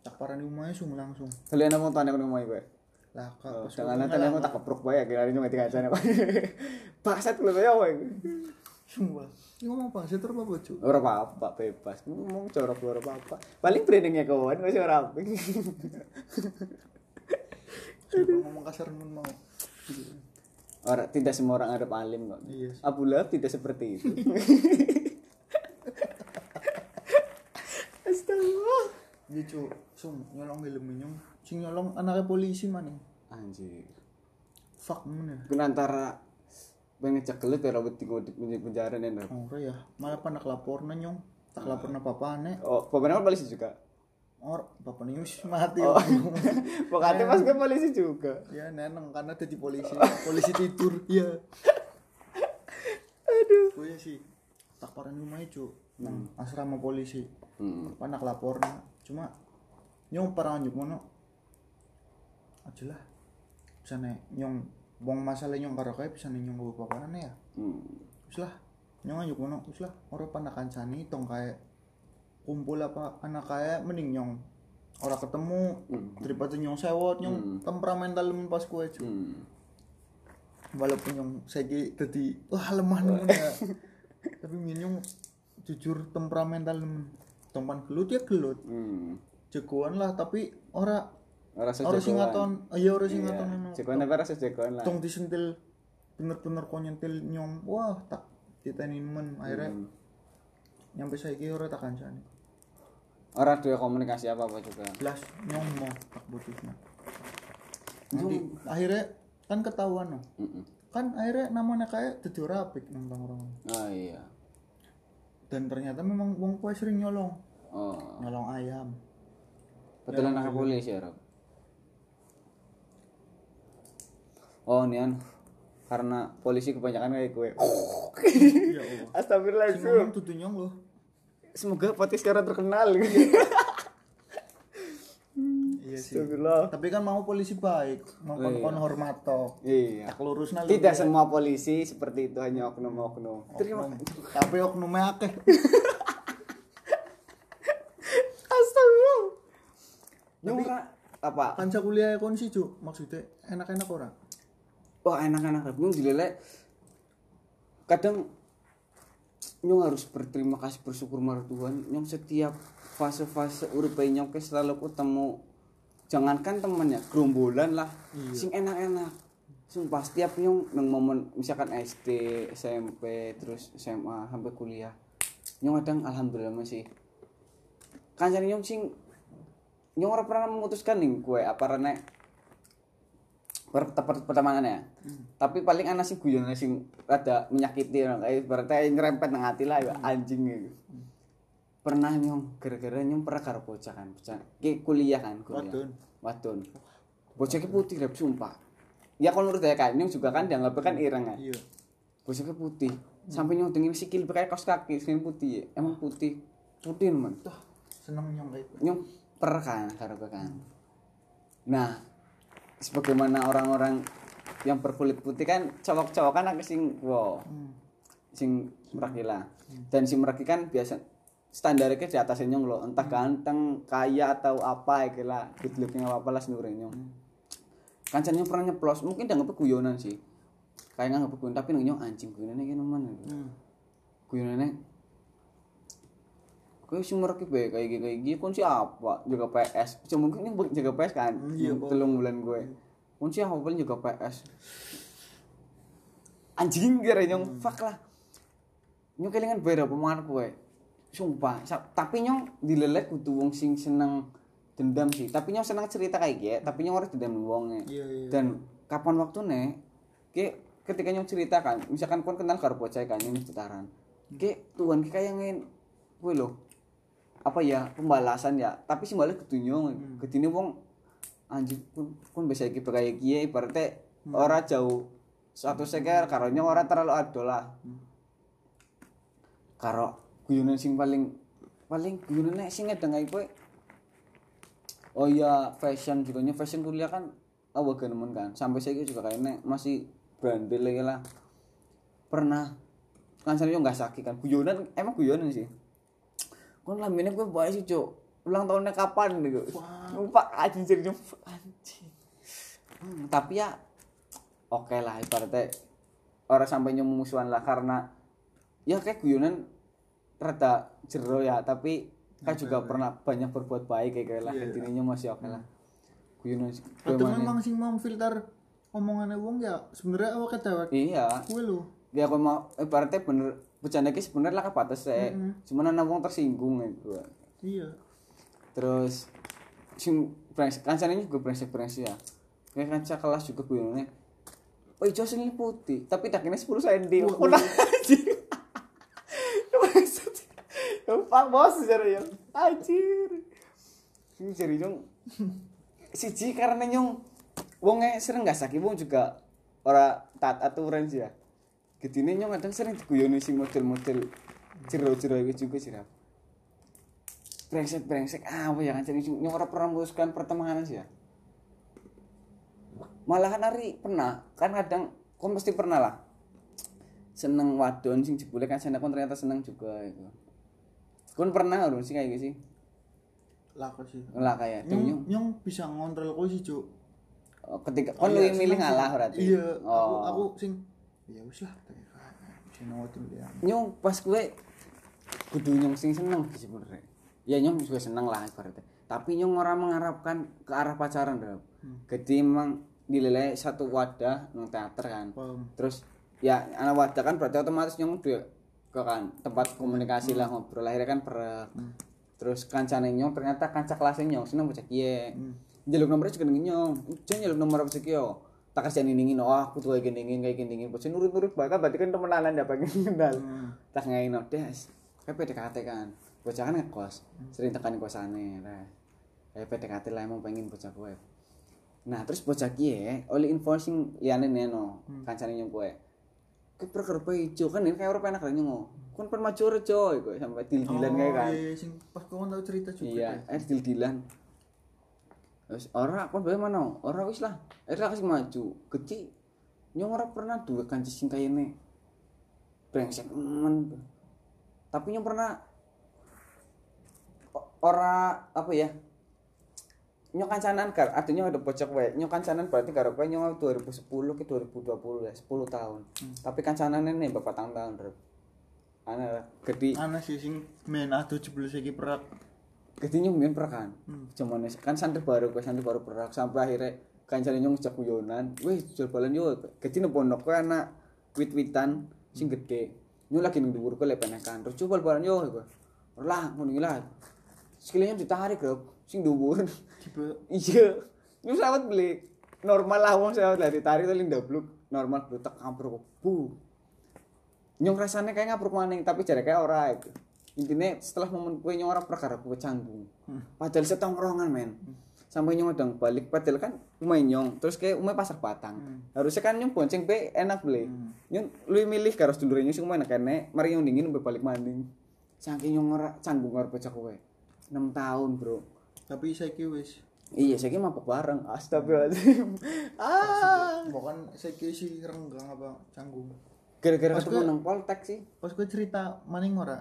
Tak parani umahe sung langsung Kalian mau tanya ke rumah gue. lah kak Oh, jangan nanti aku tak keprok bayar kira ini nggak tinggal apa. Bangsat lu ya weh. sumpah ini ngomong apa sih terus apa apa-apa bebas. Ngomong corok ora apa-apa. Paling brandingnya kawan masih ora apa. Ngomong kasar nemen mau Ora tidak semua orang ada alim kok. iya sih. Abu Lahab tidak seperti itu. Iya cu, sung nyolong helm nyong, sing nyolong anaknya polisi mana? Anjir. Fuck mana? Kun antara pengen cekelit ya robot tiga di penjara dan Oh ya, malah panak lapor nyong, tak lapor na papa ane. Oh, pemenang polisi juga. Or, papa nih mati. Oh. Pokoknya pas gue polisi juga. ya neneng karena jadi polisi, polisi tidur. Iya. Aduh. Gue sih tak parani rumahnya cu, nang asrama polisi. Hmm. Panak lapor na, cuma nyong parang nyuk mono. Aja lah. Bisa nih nyong bong masalah nyong karo kae bisa nih nyong gue papa ya. Hmm. lah nyong ayo kono wis lah ora panak kancani tong kae kumpul apa anak kae mending nyong ora ketemu Hmm. daripada nyong sewot nyong temperamental men pas kue cu Hmm. walaupun nyong saiki dadi wah lemah nemen ya tapi nyong jujur temperamental nemen tompan gelut ya gelut Hmm. jagoan lah tapi ora Ora ora sing ngaton iya ora sing ngaton ngono. Jagoan apa rasa jagoan lah. tong disentil bener-bener kok nyentil nyong wah tak diteni nemen akhirnya Hmm. nyampe saiki ora tak kancani Ora dua komunikasi apa apa juga. belas nyong mau tak butuhnya nanti akhirnya kan ketahuan no Mm-mm. kan akhirnya namanya kayak jadi ora apik nang tongkrongan Oh iya. Dan ternyata memang wong kue sering nyolong Oh. nyolong ayam Betul anak polisi ya, Rob. Oh, nian karena polisi kebanyakan kayak gue. ya Astagfirullahaladzim. nyong loh Semoga podcast sekarang terkenal. sih Astagfirullah. tapi kan mau polisi baik mau kon kon hormat toh Iya. tak lurus nah Tidak semua polisi seperti itu hanya oknum-oknum. Terima tapi oknumnya akeh Astagfirullah. Nyora apa? kanca kuliah kon sih cu maksudnya enak-enak ora Wah enak-enak nyong dilelek. Kadang nyong harus berterima kasih bersyukur marah Tuhan. Nyong setiap fase-fase urip nyong ke selalu ketemu jangankan temennya gerombolan lah. Sing enak-enak. Sumpah setiap nyong nang momen misalkan SD SMP terus SMA sampai kuliah. Nyong kadang alhamdulillah masih. Kan nyong sing nyong ora pernah memutuskan nih kue apa rene per, per, pertemanan ya. Tapi paling anak sih guyon sing rada menyakiti no. kayak berarti nyerempet nang hati lah ya, anjing gitu pernah nyong gara-gara nyong pernah karo bocah kan bocah ki kuliah kan kuliah. Wadon. wadon. Bocah ki putih rep sumpah. Ya kalau menurut saya kan nyong juga kan dianggap kan ireng kan? Iya. Bocah ki putih. Sampai nyong dengan sikil pakai kaos kaki sing putih ya. emang putih. Putih man Tuh, seneng nyong kayak gitu. nyong pernah kan karo kan. Nah sebagaimana orang-orang yang berkulit putih kan cowok-cowok kan aku sing wow Hmm. sing meraki lah. Dan si meraki kan biasa standarnya di atas nyong loh entah ganteng kaya atau apa ya lah. Good looking apa apa lah senure nyong. Kan nyong pernah nyeplos mungkin dianggap guyonan sih. Kayak nggak guyon tapi nyong anjing guyonannya gini mana Hmm. guyonannya kowe sing merek bae kayak gini kayak gini kon siapa jaga PS cuma mungkin yang jaga PS kan? Iya, Pak. telung bulan gue. Kon siapa paling jaga PS anjing gara nyong. Fuck lah. Nyong kelingan bae pemain gue sumpah tapi nyong dilelet kudu wong sing seneng dendam sih. Tapi nyong seneng cerita kayak gitu tapi nyong harus dendam wongnya Iya, iya. dan kapan waktunya ke ketika nyong ceritakan misalkan kon kenal karo bocah kan nyong cetaran. Ke tuan ki kayak ngin gue loh apa ya pembalasan ya. Tapi sih malah kudu nyong ketine wong anjing kon kon bisa iki kayak kiye ibaratnya ora jauh. Satu seker karo nyong ora terlalu ado lah. Karo guyonan sing paling paling guyonane sing ngedeng ae kowe. Oh iya fashion juga. Nya fashion kuliah kan awal nemen kan. Sampai saya juga kayaknya masih brandel lagi lah. Pernah. Kan saya nggak sakit kan. Guyonan emang guyonan sih? Kon lamine gue bae sih cok ulang tahunnya kapan gitu? Lupa anjing jadi anjing Hmm, tapi ya oke lah ibaratnya orang sampai nyom musuhan lah karena ya kayak guyonan rada jero ya tapi kan juga pernah banyak berbuat baik kayak kayak lah Iya. intinya masih oke lah. Guyonan Atau guyonan- memang sing mau filter omongannya wong ya sebenarnya awak cewek iya. Kue lu ya aku mau ibaratnya bener bercanda ki sebenarnya lah kebatas saya cuman ana wong tersinggung gitu. Iya. Terus sing brengsek kancane juga brengsek ya. Kayak kanca kelas juga guyonane oh ijo sing putih tapi takine 10 cm anjing? Maksud- Pak bos jare ya. Anjir. Sing jare nyong siji karena nyong wonge sering gak sakit wong juga ora taat aturan sih ya. Gedine nyong kadang sering diguyoni sing model-model jero-jero iki juga sih Rap. brengsek brengsek ah apa ya kan jadi nyong ora pernah memutuskan pertemanan sih ya. Malahan hari pernah kan kadang kau mesti pernah lah. Seneng wadon sing jebule kan seneng kon ternyata seneng juga itu kon pernah urun sih kayak gitu. Sih lah kok sih? Lah kayak nyong nyong bisa ngontrol kok sih cuk. Oh, ketika kon Iya, lu milih ngalah berarti? Iya aku oh. aku sing ya wis lah nyong pas gue kudu nyong sing seneng sih sebenarnya. Ya nyong juga seneng lah ibaratnya. Tapi nyong orang mengharapkan ke arah pacaran dong jadi emang dililai satu wadah nang teater kan. Paham. Terus ya anak wadah kan berarti otomatis nyong udah ke kan tempat komunikasi lah ngobrol. Akhirnya kan per terus kancane nyong ternyata kanca kelasnya nyong seneng bocah kiye. Jaluk nomornya juga nyong. Jangan jaluk nomor bocah kiye oh. tak kasih ningin oh aku tuh kayak gini kayak gini bocah nurut nurut bahkan berarti kan temenan ya pengen kenal tak ngain no des kayak PDKT kan. Bocah kan ngekos. Sering tekan kosane nah. Kayak PDKT lah emang pengen bocah gue nah terus bocah kiye oleh info sing liyane neno kancane nyong gue ke perkara ijo kan ini kayak orang enak lah nyong kan pernah maju rejo iku sampai dil-dilan kayak kan iya sing pas kau tahu cerita juga iya eh dil-dilan Terus ora kon bae mana? Ora wis lah. Akhirnya kasih maju. Kecil. Nyong ora pernah duwe kanci sing kayene. Brengsek men. Tapi nyong pernah o- ora apa ya? Nyong kancanan kar, artinya ada bocok wae. Nyong kancanan berarti karo kowe nyong 2010 ke 2020 ya, 10 tahun. Tapi kancanane nih bapak tahun tahun, Rep. Ana gede ana sih sing main adu jebul iki perak Gede nyong mbiyen perak kan. Cuman kan santri baru kowe santri baru perak sampai akhirnya kancane nyong ngejak guyonan. Wih, jual balan yo. Gede nang pondok kowe anak wit-witan sing gede. Nyong lagi ning dhuwur kowe lepenekan. Terus jual balan yo. Lah, ngono lah. Sekalinya ditarik, Bro. Sing dhuwur. tipe Iya. Nyong sawat beli. Normal lah wong sawat lah ditarik tadi ndabluk. Normal blutek ampruk. Bu. Nyong rasanya kayak ngapruk maning tapi jare kayak ora itu. Intinya setelah momen kue nyong ora perkara kue canggung. Padahal setongkrongan men. Sampai nyong udang balik padahal kan umai nyong terus kayak umai pasar batang. Harusnya kan nyong bonceng be enak beli. Nyong lu milih karo sedulure nyong sing umai kene mari nyong dingin umai balik maning. Saking nyong ora canggung karo bocah kowe. 6 tahun, Bro. Tapi saiki wis Iya, saya mabuk bareng. Astagfirullahaladzim. ah. bukan saiki si renggang apa canggung Gara-gara ketemu gue- nang Poltek sih. pas gue cerita maning ora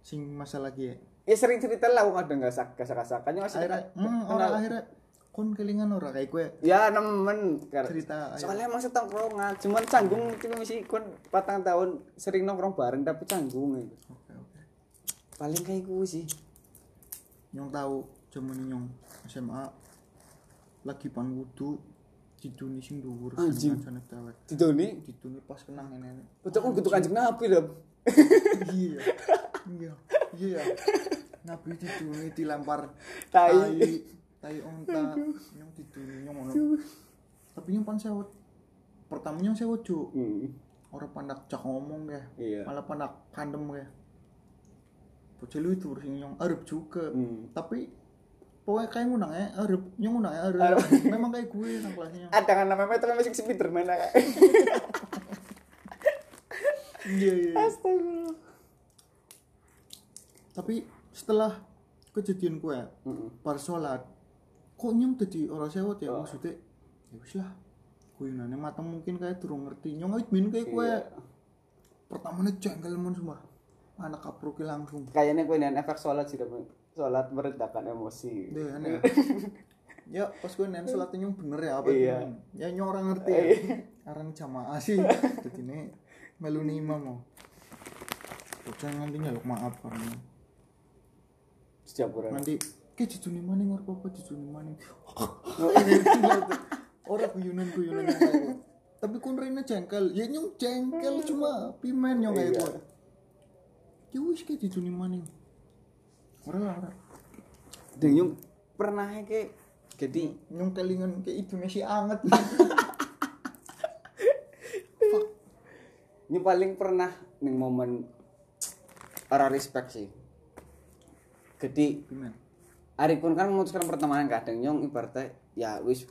sing masalah ki Ya sering cerita lah wong ada nggak sak kasak-kasakannya masih akhirnya hmm, ora akhirnya kon kelingan ora kayak gue Ya nemen Cerita. Soalnya emang setongkrongan, cuman canggung itu masih kon patang tahun sering nongkrong bareng tapi canggung gitu. oke oke paling kayak gue sih nyong tahu zaman nyong SMA lagi pan wudu diduni sing dhuwur Anjing. kancane tewek didoni diduni pas kenang nenek betul kan kutu kanjeng nabi dong iya. Iya iya. Nabi diduni dilempar Tai. tai onta nyong diduni nyong ngono tapi nyong pan sewot. Pertama nyong sewot juk hmm. orang pandak cak ngomong ya Iya. malah pandak kandem ya bocah lu itu sing nyong arep juga. Hmm. tapi pokoknya kayak ngundang ya arep nyong ngundang ya arep. Memang kayak gue nang kelasnya. Ada kan namanya itu masih Spiderman kayak iya iya astaga. Tapi setelah kejadian gue Heeh. par sholat kok nyong jadi orang sewot ya? Oh. maksudnya ya wis lah gue nanya mata mungkin kayak turun ngerti. Nyong min kayak gue Iya. pertamanya jengkel mon semua anak kapruki langsung. Kayaknya gue dengan efek sholat sih Dam. Sholat meredakan emosi. Deh aneh. Ya pas gue nanya sholatnya nyong bener ya apa Iya. ya nyong orang ngerti ya. Orang jamaah sih. Jadi ini meluni imam mau bocah nanti nyaluk maaf karena sejak bulan nanti ke jujuni maning orang apa jujuni maning? Oh, orang kuyunan kuyunan kayak gue. tapi kun Rena jengkel. Ya nyong jengkel cuma pimen nyong kayak Iya. gue ya wis ke jujuni maning orang dan yung pernah kayak jadi nyong kelingan kayak itu masih anget. Ini paling pernah nih momen orang respect sih. Jadi Ari pun kan memutuskan pertemanan kadang nyong ibaratnya ya wis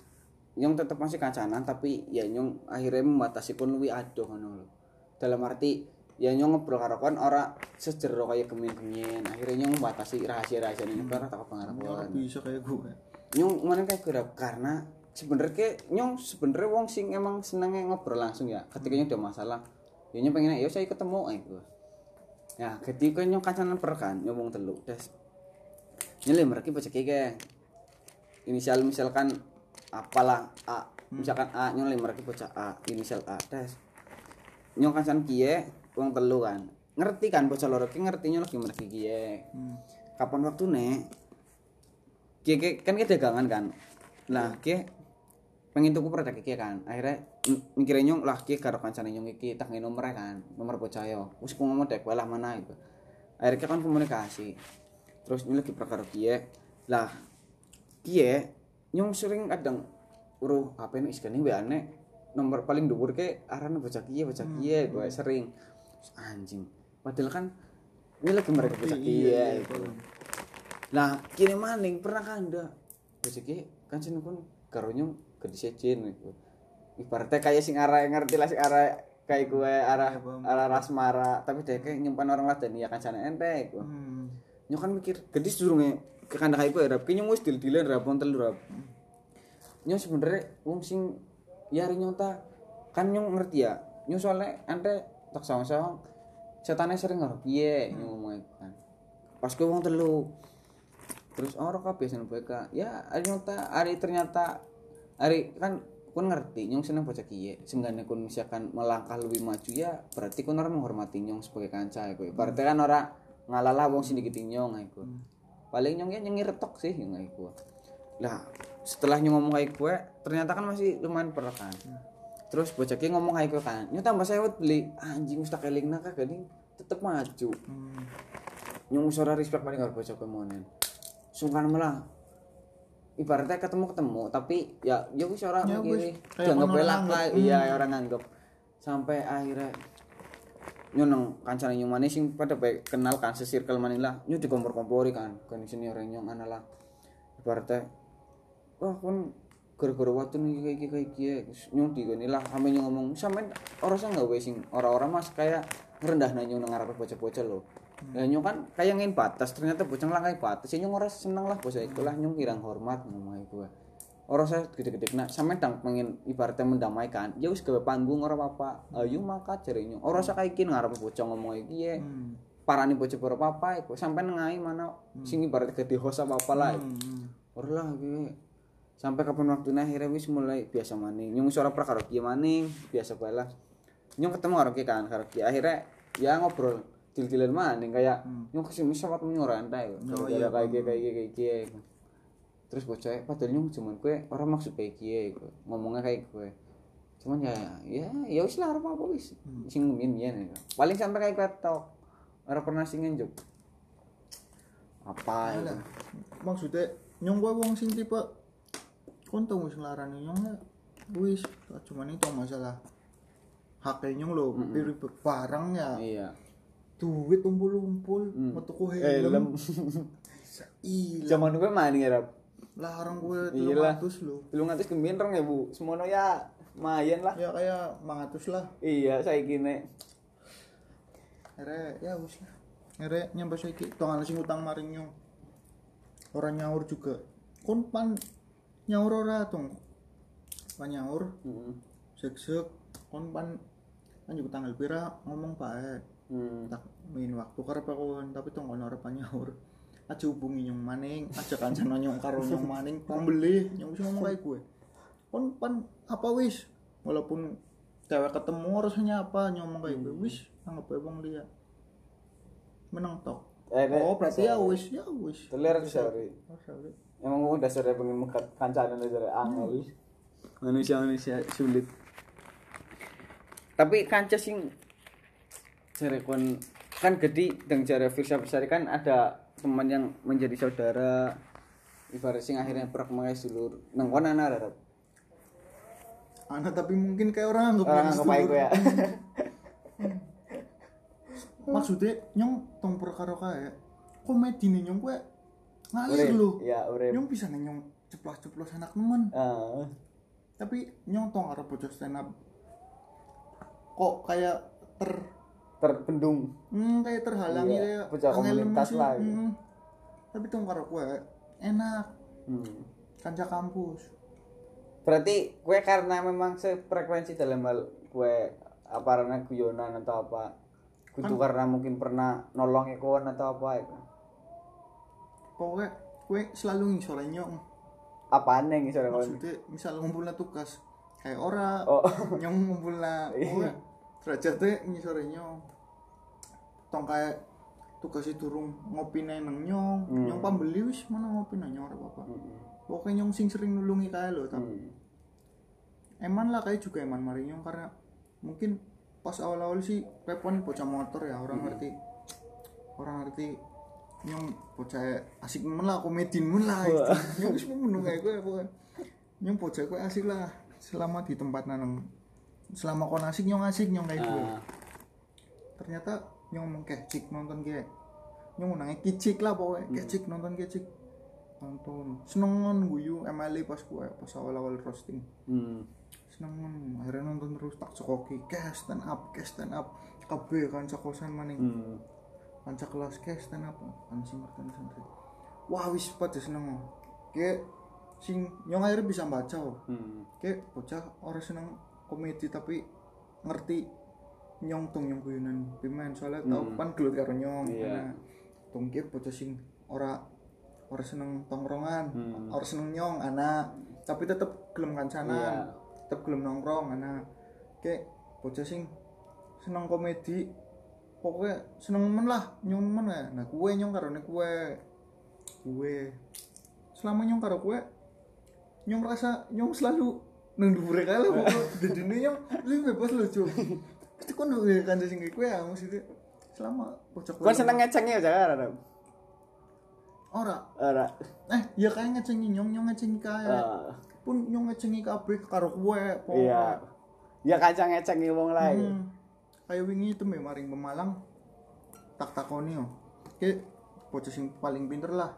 nyong tetap masih kancanan tapi ya nyong akhirnya membatasi pun lebih ado kan. Dalam arti ya nyong ngobrol karo kon ora sejero kayak kemin-kemin akhirnya nyong membatasi rahasia-rahasia ini. Karena tak nyong pengaruhan bisa kayak gue. Nyong mana kayak gerap karena sebenarnya kayak nyong sebenarnya wong sing emang senengnya ngobrol langsung ya. Ketika nyong ada masalah ya nyong pengen ya saya ketemu ae gue. Ya ketika nyong kancanan per kan nyong wong telu des. Nyele mereka baca kayak inisial misalkan apalah A. Misalkan A nyong mereka baca A inisial A des. Nyong kancanan kie wong telu kan. Ngerti kan bocah loro ki ngerti nyong lagi mereka kie hmm. kapan waktu nek Ki ki- kan kita dagangan kan. Lah ki pengen tuku produk iki kan. Akhirnya m- mikirnya nyong lah ki karo kancane nyong iki tak ngene nomornya kan nomor bocah yo wis ku ngomong dek lah mana itu akhirnya ki kan komunikasi. Terus ini lagi perkara kiye lah kiye nyong sering kadang uruh apa ini iskan ini aneh. Nomor paling dhuwur ke arane bocah kiye bocah kiye gue sering anjing padahal kan ini lagi mereka kiye iya, gitu. paham. Nah, kini maning pernah kan ada. Rezeki kan sini pun karunya ke disejen gitu. Ibaratnya kayak sing arah ngerti lah sing arah kayak gue arah Iya, arah rasmara tapi dia kayak nyimpan orang lain ya kan sana ente gitu. hmm. Nyok kan mikir gedis durung ke kandang kayak gue rap kayaknya wis dil dilan rap pon telu rap. Nyok sebenernya wong sing ya nyota kan nyong ngerti ya. Nyok soalnya ente tak sawang-sawang setannya sering ngaruh piye? Nyong ngomong kan. Pas gue wong telu. Terus orang kabeh seneng BK ya hari nyata hari ternyata hari kan kun ngerti nyong seneng baca kiye. Senggane kun misalkan melangkah lebih maju ya berarti kun orang menghormati nyong sebagai kanca ya berarti kan orang ngalalah wong sing dikit nyong ya gue paling nyong ya nyong retok sih yang gue lah setelah nyong ngomong kayak gue ternyata kan masih lumayan perlu kan terus bocah kiye ngomong gue kan nyong tambah sewot beli. Anjing mesti keling nak gini tetep maju. Hmm. nyong suara respect paling karo bocah kemonen sungkan malah ibaratnya ketemu ketemu tapi ya ya wis ora Ya mikiri wis, kayak dianggap orang elak nganggep. lah. Hmm. iya orang nganggep. Sampai akhirnya nyonong kancane nyong manis sing pada baik kenal kan sesirkel maning lah. Nyu dikompor-kompori kan kan sini orang nyong ana lah. Ibaratnya wah kon gara-gara waktu nih kayak kayak kayak kayak nyong di gini lah kami nyong ngomong. Sampe orang saya nggak sing orang-orang mas. Kayak rendah nanya nyong ngarep bocah-bocah lo ya nyong kan kayak ngin batas. Ternyata bocah ngelangkai batas. Ya nyong orang seneng lah bocah itu lah. Nyong kirang hormat ngomong itu orang saya gede-gede. Nak sampe dang pengen ibaratnya mendamaikan ya wis gawe panggung orang apa ayo maka cari nyong orang saya kayak gini ngarep bocah ngomong iki ya. Hmm. parani bocah ora apa sampai nengai mana sing ibarat gede host apa apa lah. Hmm. hmm. ora lah iki sampai kapan waktunya akhirnya wis mulai biasa maning. Nyung suara pra karo kieu maning biasa bae lah. Nyung ketemu karo kieu kan karo kieu akhirnya ya ngobrol dil-dilan maning kayak Hmm. nyong ke sini sempat menyorantai Oh, gara-gara iya, kayak kayak kayak gini terus bocah padahal nyong cuman kue orang maksud kayak gitu. ngomongnya kayak gue cuman ya ya ya wis lah apa apa wis. Hmm. sing ngemian ya paling sampai kayak ketok orang pernah sing ngenjuk. Apa Alah, maksudnya nyong gue wong sing tipe tau wis nglarani. Nyong ya wis cuman itu masalah haknya nyong lo pilih barang ya. Iya. Duit umpul-umpul Hmm. metu ku helm. helm. Iya zaman gue maning ya rap larang gue lah. 300 lo lu ngatus keminrong ya bu? Semono ya lumayan lah. Ya kayak 500 lah. Iya saya gini Ere ya wis lah. Ere nyampe saiki tong ana sing utang maring nyong. Ora nyaur juga. Kon pan nyaur ora tong. Pan nyaur, Hmm. sek-sek kon pan kan juga tanggal pira ngomong bae. Hmm. Tak main waktu karep kon tapi tong ono ora pan nyaur. Aja hubungi nyong maning, aja kancana nyong karo nyong maning pembeli, nyong wis ngomong kayak gue. Kon pan apa wis? Walaupun cewek ketemu harusnya apa nyong ngomong kayak gue wis anggap ae wong liya. Menang tok. Eh, Oh, berarti ya wis, ya wis. Teler sorry. Oh, sorry. Emang gue dasarnya pengen mekat kancanan dasarnya angel. Manusia manusia sulit. Tapi kanca sing jare kon kan gede dan jare Firsa Besari kan ada teman yang menjadi saudara ibarat sing akhirnya pernah mengenai dulur nang kon ana ada? Anak tapi mungkin kayak orang anggap orang anggap gue ya Maksudnya nyong tong perkara kayak komedi nih nyong gue ngalir lho. ya urip Nyong bisa nyong ceplos-ceplos anak temen. Ah, Tapi nyong tong arep bocah stand up. Kok kayak ter terbendung hmm, kayak terhalangi Iya, kayak bocah komunitas lah, gitu. hmm. Tapi tong karo gue enak hmm. kanca kampus. berarti gue karena memang sefrekuensi dalam hal gue apa karena guyonan atau apa kudu karena mungkin pernah nolong ekon atau apa itu Pokoknya gue selalu ngisorin nyong. apaan yang misalnya kon maksudnya misal ngumpulna tugas kayak ora oh. nyong ngumpulna oh derajat teh ngisore nyong. Tong kayak tugas itu durung ngopi nang nyong Hmm. nyong pambeli wis mana ngopi nang nyong ora apa pokoknya nyong sing sering nulungi kayak lo tapi Hmm. eman lah kayak juga eman mari nyong karena mungkin pas awal-awal sih pepon bocah motor ya orang ngerti orang ngerti nyong bocah asik men lah komedin men lah nyong wis menung kayak gue pokoknya nyong bocah gue asik lah selama di tempat nanang selama kon asik nyong asik nyong kayak gue Ah, ternyata nyong ngomong kecik nonton gue nyong nangnya kicik lah pokoknya kecik nonton kecik nonton. Senengan guyu MLE pas gue pas awal-awal roasting. Hmm. seneng akhirnya nonton terus tak cokoki cash stand up cash stand up. Kabeh kan kosan maning. Hmm. Kanca kelas cash stand up kan sing ngerti santri wah wis pada seneng kayak sing nyong akhirnya bisa baca oh. Hmm. kayak bocah orang seneng komedi tapi ngerti nyong tung nyong guyonan pimen soalnya tau kan gelut karo nyong Iya. Nah, tung kayak bocah sing ora ora seneng tongkrongan Hmm. ora seneng nyong anak tapi tetep gelem kancanan Iya. tetep gelem nongkrong anak kayak bocah sing seneng komedi pokoknya seneng men lah nyong men ya. Nah kue nyong karo kue. Kue. Selama nyong karo kue nyong merasa nyong selalu nang dhuwure kae lah pokoknya. Di dunia nyong lu bebas lu cuy itu kan udah kan sing kue ya maksudnya selama bocah kue seneng ngecengnya jangan ada ora ora. Eh ya kayak ngecengi nyong nyong ngecengi kayak Ah, pun nyong ngecengi kabeh karo kue iya. Pokoknya ya kacang ngecengi wong lain Kayak wingi itu me maring Pemalang tak takoni yo. Kayak bocah sing paling pinter lah.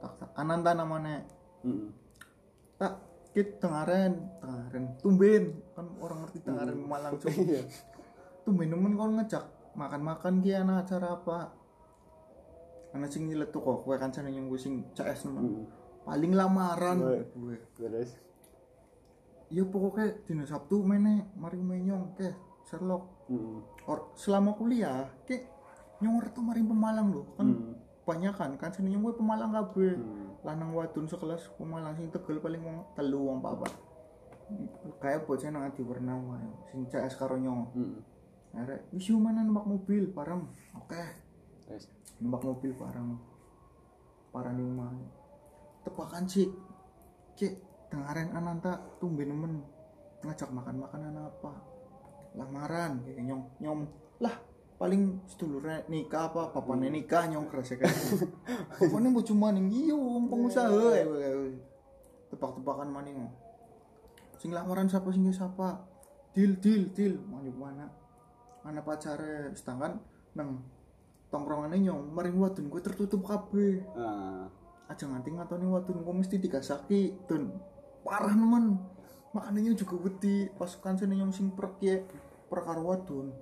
Tak tak Ananta namanya. Hmm. Tak kit tengaren, tengaren. Tumben kan orang ngerti tengaren Pemalang cuy. iya Tumben nemen kon ngejak makan-makan ki ana acara apa. Ana sing nyilet tuh kok kowe kancane yang gue sing CS nemen. Paling lamaran gue. terus Ya pokoknya dina Sabtu mene mari menyong ke Sherlock. Hmm. Or, selama kuliah kayak nyong tuh maring Pemalang loh kan Hmm. banyak kan kan sini nyong gue Pemalang kabeh. Hmm. lanang wadon sekelas Pemalang sing tegel paling wong telu wong papat. Kayak bocah nang adi warna wae sing CS karo nyong. Hmm. akhirnya wis mana numpak mobil parem oke. Terus numpak mobil parang parang rumah tebakan sih cek dengaran ananta tumben nemen. Ngajak makan makanan apa lamaran kayak nyong nyom lah paling sedulurnya nikah apa papanya nikah nyong kerasa kayak gitu. Papanya mau cuma nih iya wong pengusaha ya tebak-tebakan maning sing lamaran siapa sing siapa deal deal deal mau mana? Mana pacarnya sedangkan nang tongkrongannya nyong maring wadon gue tertutup kabeh. Ah. Aja nganti ngatoni wadon gue mesti digasaki dan parah nemen makanannya juga wedi pas kancane nyong sing prek ya perkara wadon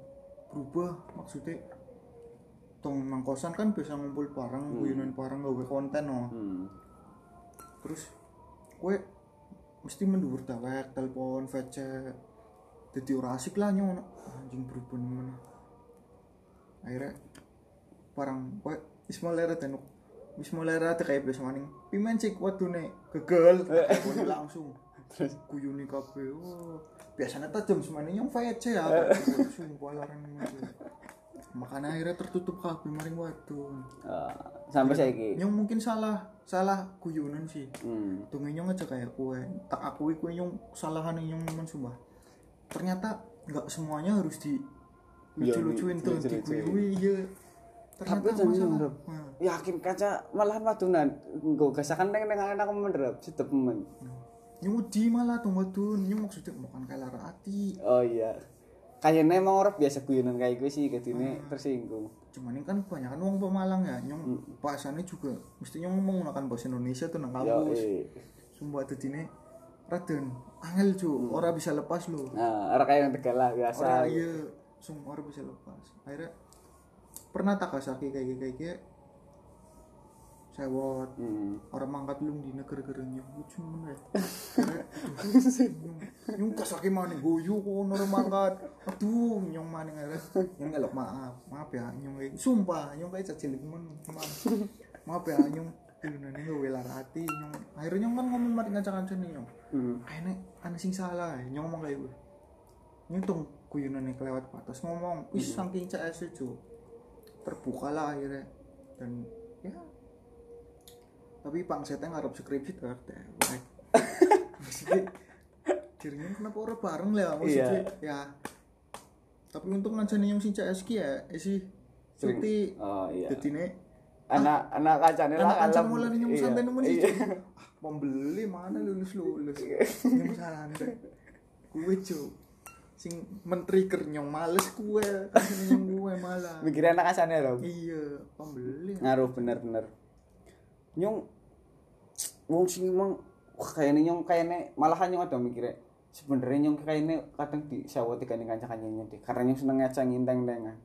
berubah maksudnya tong nang kosan kan biasa ngumpul bareng guyonan bareng gawe konten no. Hmm. terus gue mesti mendur dewek telepon VC jadi ora asik lah nyong anjing berubah nemen. Akhirnya parang gue ismalera dan ismalera tuh kayak biasa maning. Pimen cik wadune gegel langsung terus kuyuni kabeh oh biasanya tajam semane nyong VC ya. Sumpah larang makanya akhirnya tertutup kabeh maring wadon. Ah, sampai saiki? nyong mungkin salah salah kuyunan sih. Hmm. Tungi nyong aja kayak kue tak akui kue nyong kesalahan nyong nemen sumpah. Ternyata nggak semuanya harus di Iya, lucu-lucuin tuh lucu-lucuin. dikui iya. Tapi jangan. Nah, yakin kaca malahan wadunan gue gasakan neng neng anak menderap sedep men. Nyong wedi malah tuh wadon nyong maksudnya bukan kayak lara hati oh iya. Kayaknya emang orang biasa guyonan kayak gue sih ketine tersinggung. Cuman ini kan kebanyakan uang Pemalang ya nyong bahasannya juga mesti nyong menggunakan bahasa Indonesia tuh nang kampus. Sumpah tuh ini Raden angel cu orang bisa lepas lu nah orang kayak yang tegal lah biasa. Orang iya. Semua orang bisa lepas. Akhirnya pernah tak kasaki kayak kayak kayak sewot. Hmm. orang mangkat lu di negara gerenya lucu mana ya nyong kasaki mana guyu kok orang mangkat. Aduh nyong mana akhirnya nyong ngelok maaf. Maaf ya nyong kayak sumpah nyong kayak cacilik men maaf. Maaf ya nyong dulu nanya gue welar hati nyong akhirnya nyong kan ngomong mati ngacak-ngacak nih nyong Hmm. akhirnya aneh sing salah ya. nyong ngomong kayak gue. Nyuntung kuyunannya kelewat batas ngomong wis saking CS itu terbuka lah akhirnya. Dan tapi pangsetnya ngarep skripsi tuh teh maksudnya dirinya kenapa orang bareng lah maksudnya ya. Tapi untung aja nih yang sing CS ki ya eh sih cuti oh iya. Jadi nih anak anak kacanya lah anak mulai nyong Iya. santai nemen sih Iya. Ah, pembeli mana lulus lulus nyong santai kue cu sing men-trigger nyong males kue kasih nyong kue malah. Mikirnya anak kacanya dong iya pembeli. Ngaruh bener-bener. Nyong wong sing emang kayaknya nyong kayaknya malahan nyong ada mikirnya sebenarnya nyong kayaknya kadang di sawah tiga nih kancakannya nyong deh karena nyong seneng ngaca nginteng dengan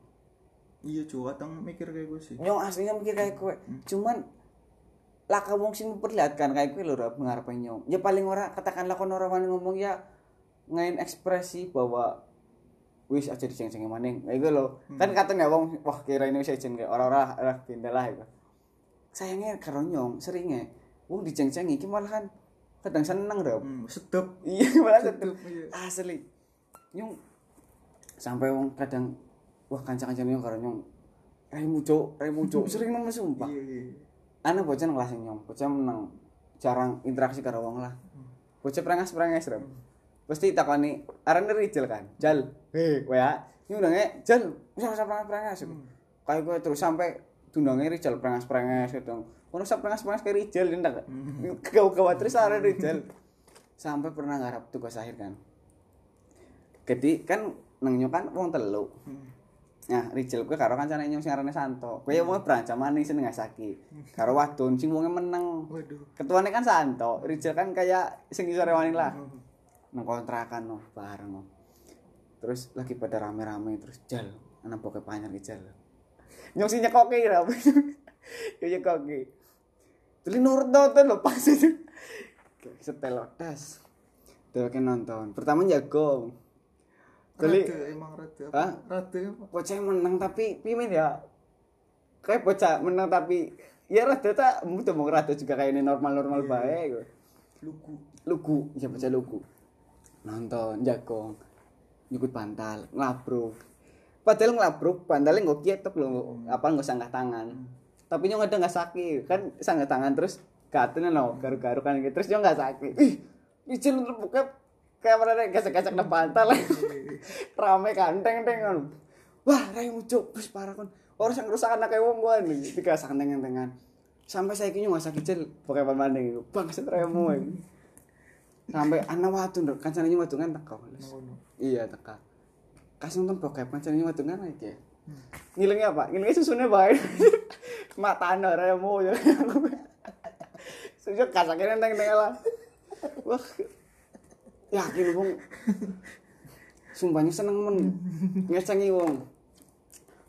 iya cu kadang mikir kayak gue sih. Nyong aslinya mikir kayak kue cuman laka wong sing memperlihatkan kayak kue lho ngarepe nyong. Ya paling ora katakanlah kon ora wani ngomong ya ngain ekspresi bahwa wis aja diceng-cengi maning. Kayak gitu loh kan katanya wong wah kira ini wis kayak orang-orang lah pindah lah itu sayangnya karo nyong seringnya wong diceng-cengi iki malahan kadang seneng Rob. hmm, sedep iya malah sedep iya. Asli. Nyong sampai wong kadang wah kanca-kanca nyong karo nyong raimu cuk raimu cuk. Sering nemen sumpah. Iya iya. Ana bocah nang kelas nyong bocah menang jarang interaksi karo wong lah. Bocah prengas-prengas rem pasti takoni arane Rijal kan? Jal he. Ya nyundange jal bisa bisa prengas-prengas kayak gue terus sampai tundangnya Rijal prengas-prengas gitu ono sak prengas-prengas kayak Rijal ndak kau-kau terus arane Rijal sampai pernah ngarap tugas akhir kan Jadi kan nang nyok kan wong telu. Nah, Rijal kuwi karo kancane nyong sing arane Santo. Kuwi wong berancaman ning seneng Ngasaki. Karo wadon sing wonge meneng. waduh Ketuane kan Santo, Rijal kan kayak sing isore wani lah. Nang kontrakan no bareng no. Terus lagi pada rame-rame terus jal, ana poke panyar ki jal. Nyong sing nyekoki ra. Yo nyekoki. Tuli nurut to to lho pas itu. Setel tas. Dheweke nonton. Pertama jago. Rada emang rada apa? Hah? apa? Bocah menang tapi pimen ya? Kayak bocah menang tapi ya rada tak? Mutu mau rada juga kayak ini normal normal baik lugu. Lugu. Ya bocah lugu. Nonton jagong nyukut bantal ngabro padahal ngelabruk bandalnya nggak kietok loh apa nggak sanggah tangan tapi nyong ada nggak sakit? Kan sanggah tangan terus gaten no garu-garu kan gitu. Terus nyong nggak sakit. Ih izin untuk buka kayak mana gesek-gesek na bantal. Rame kan teng kan. Wah rai muncul terus parah kan. Orang yang rusak anak kayak wong nih tiga sang tengan sampai saya kini nggak sakit cel pakai pemandang itu bang setremu sampai anak watu nduk. Kancane watu kan teko iya teka. Kasih nonton bokep kancane watu kan lagi ya ngilangnya apa? Ngilangnya susunya baik. Mata anda remu ya. Sejak kasaknya nenteng nenteng lah. Wah. Yakin wong sumpahnya seneng men ngecengi wong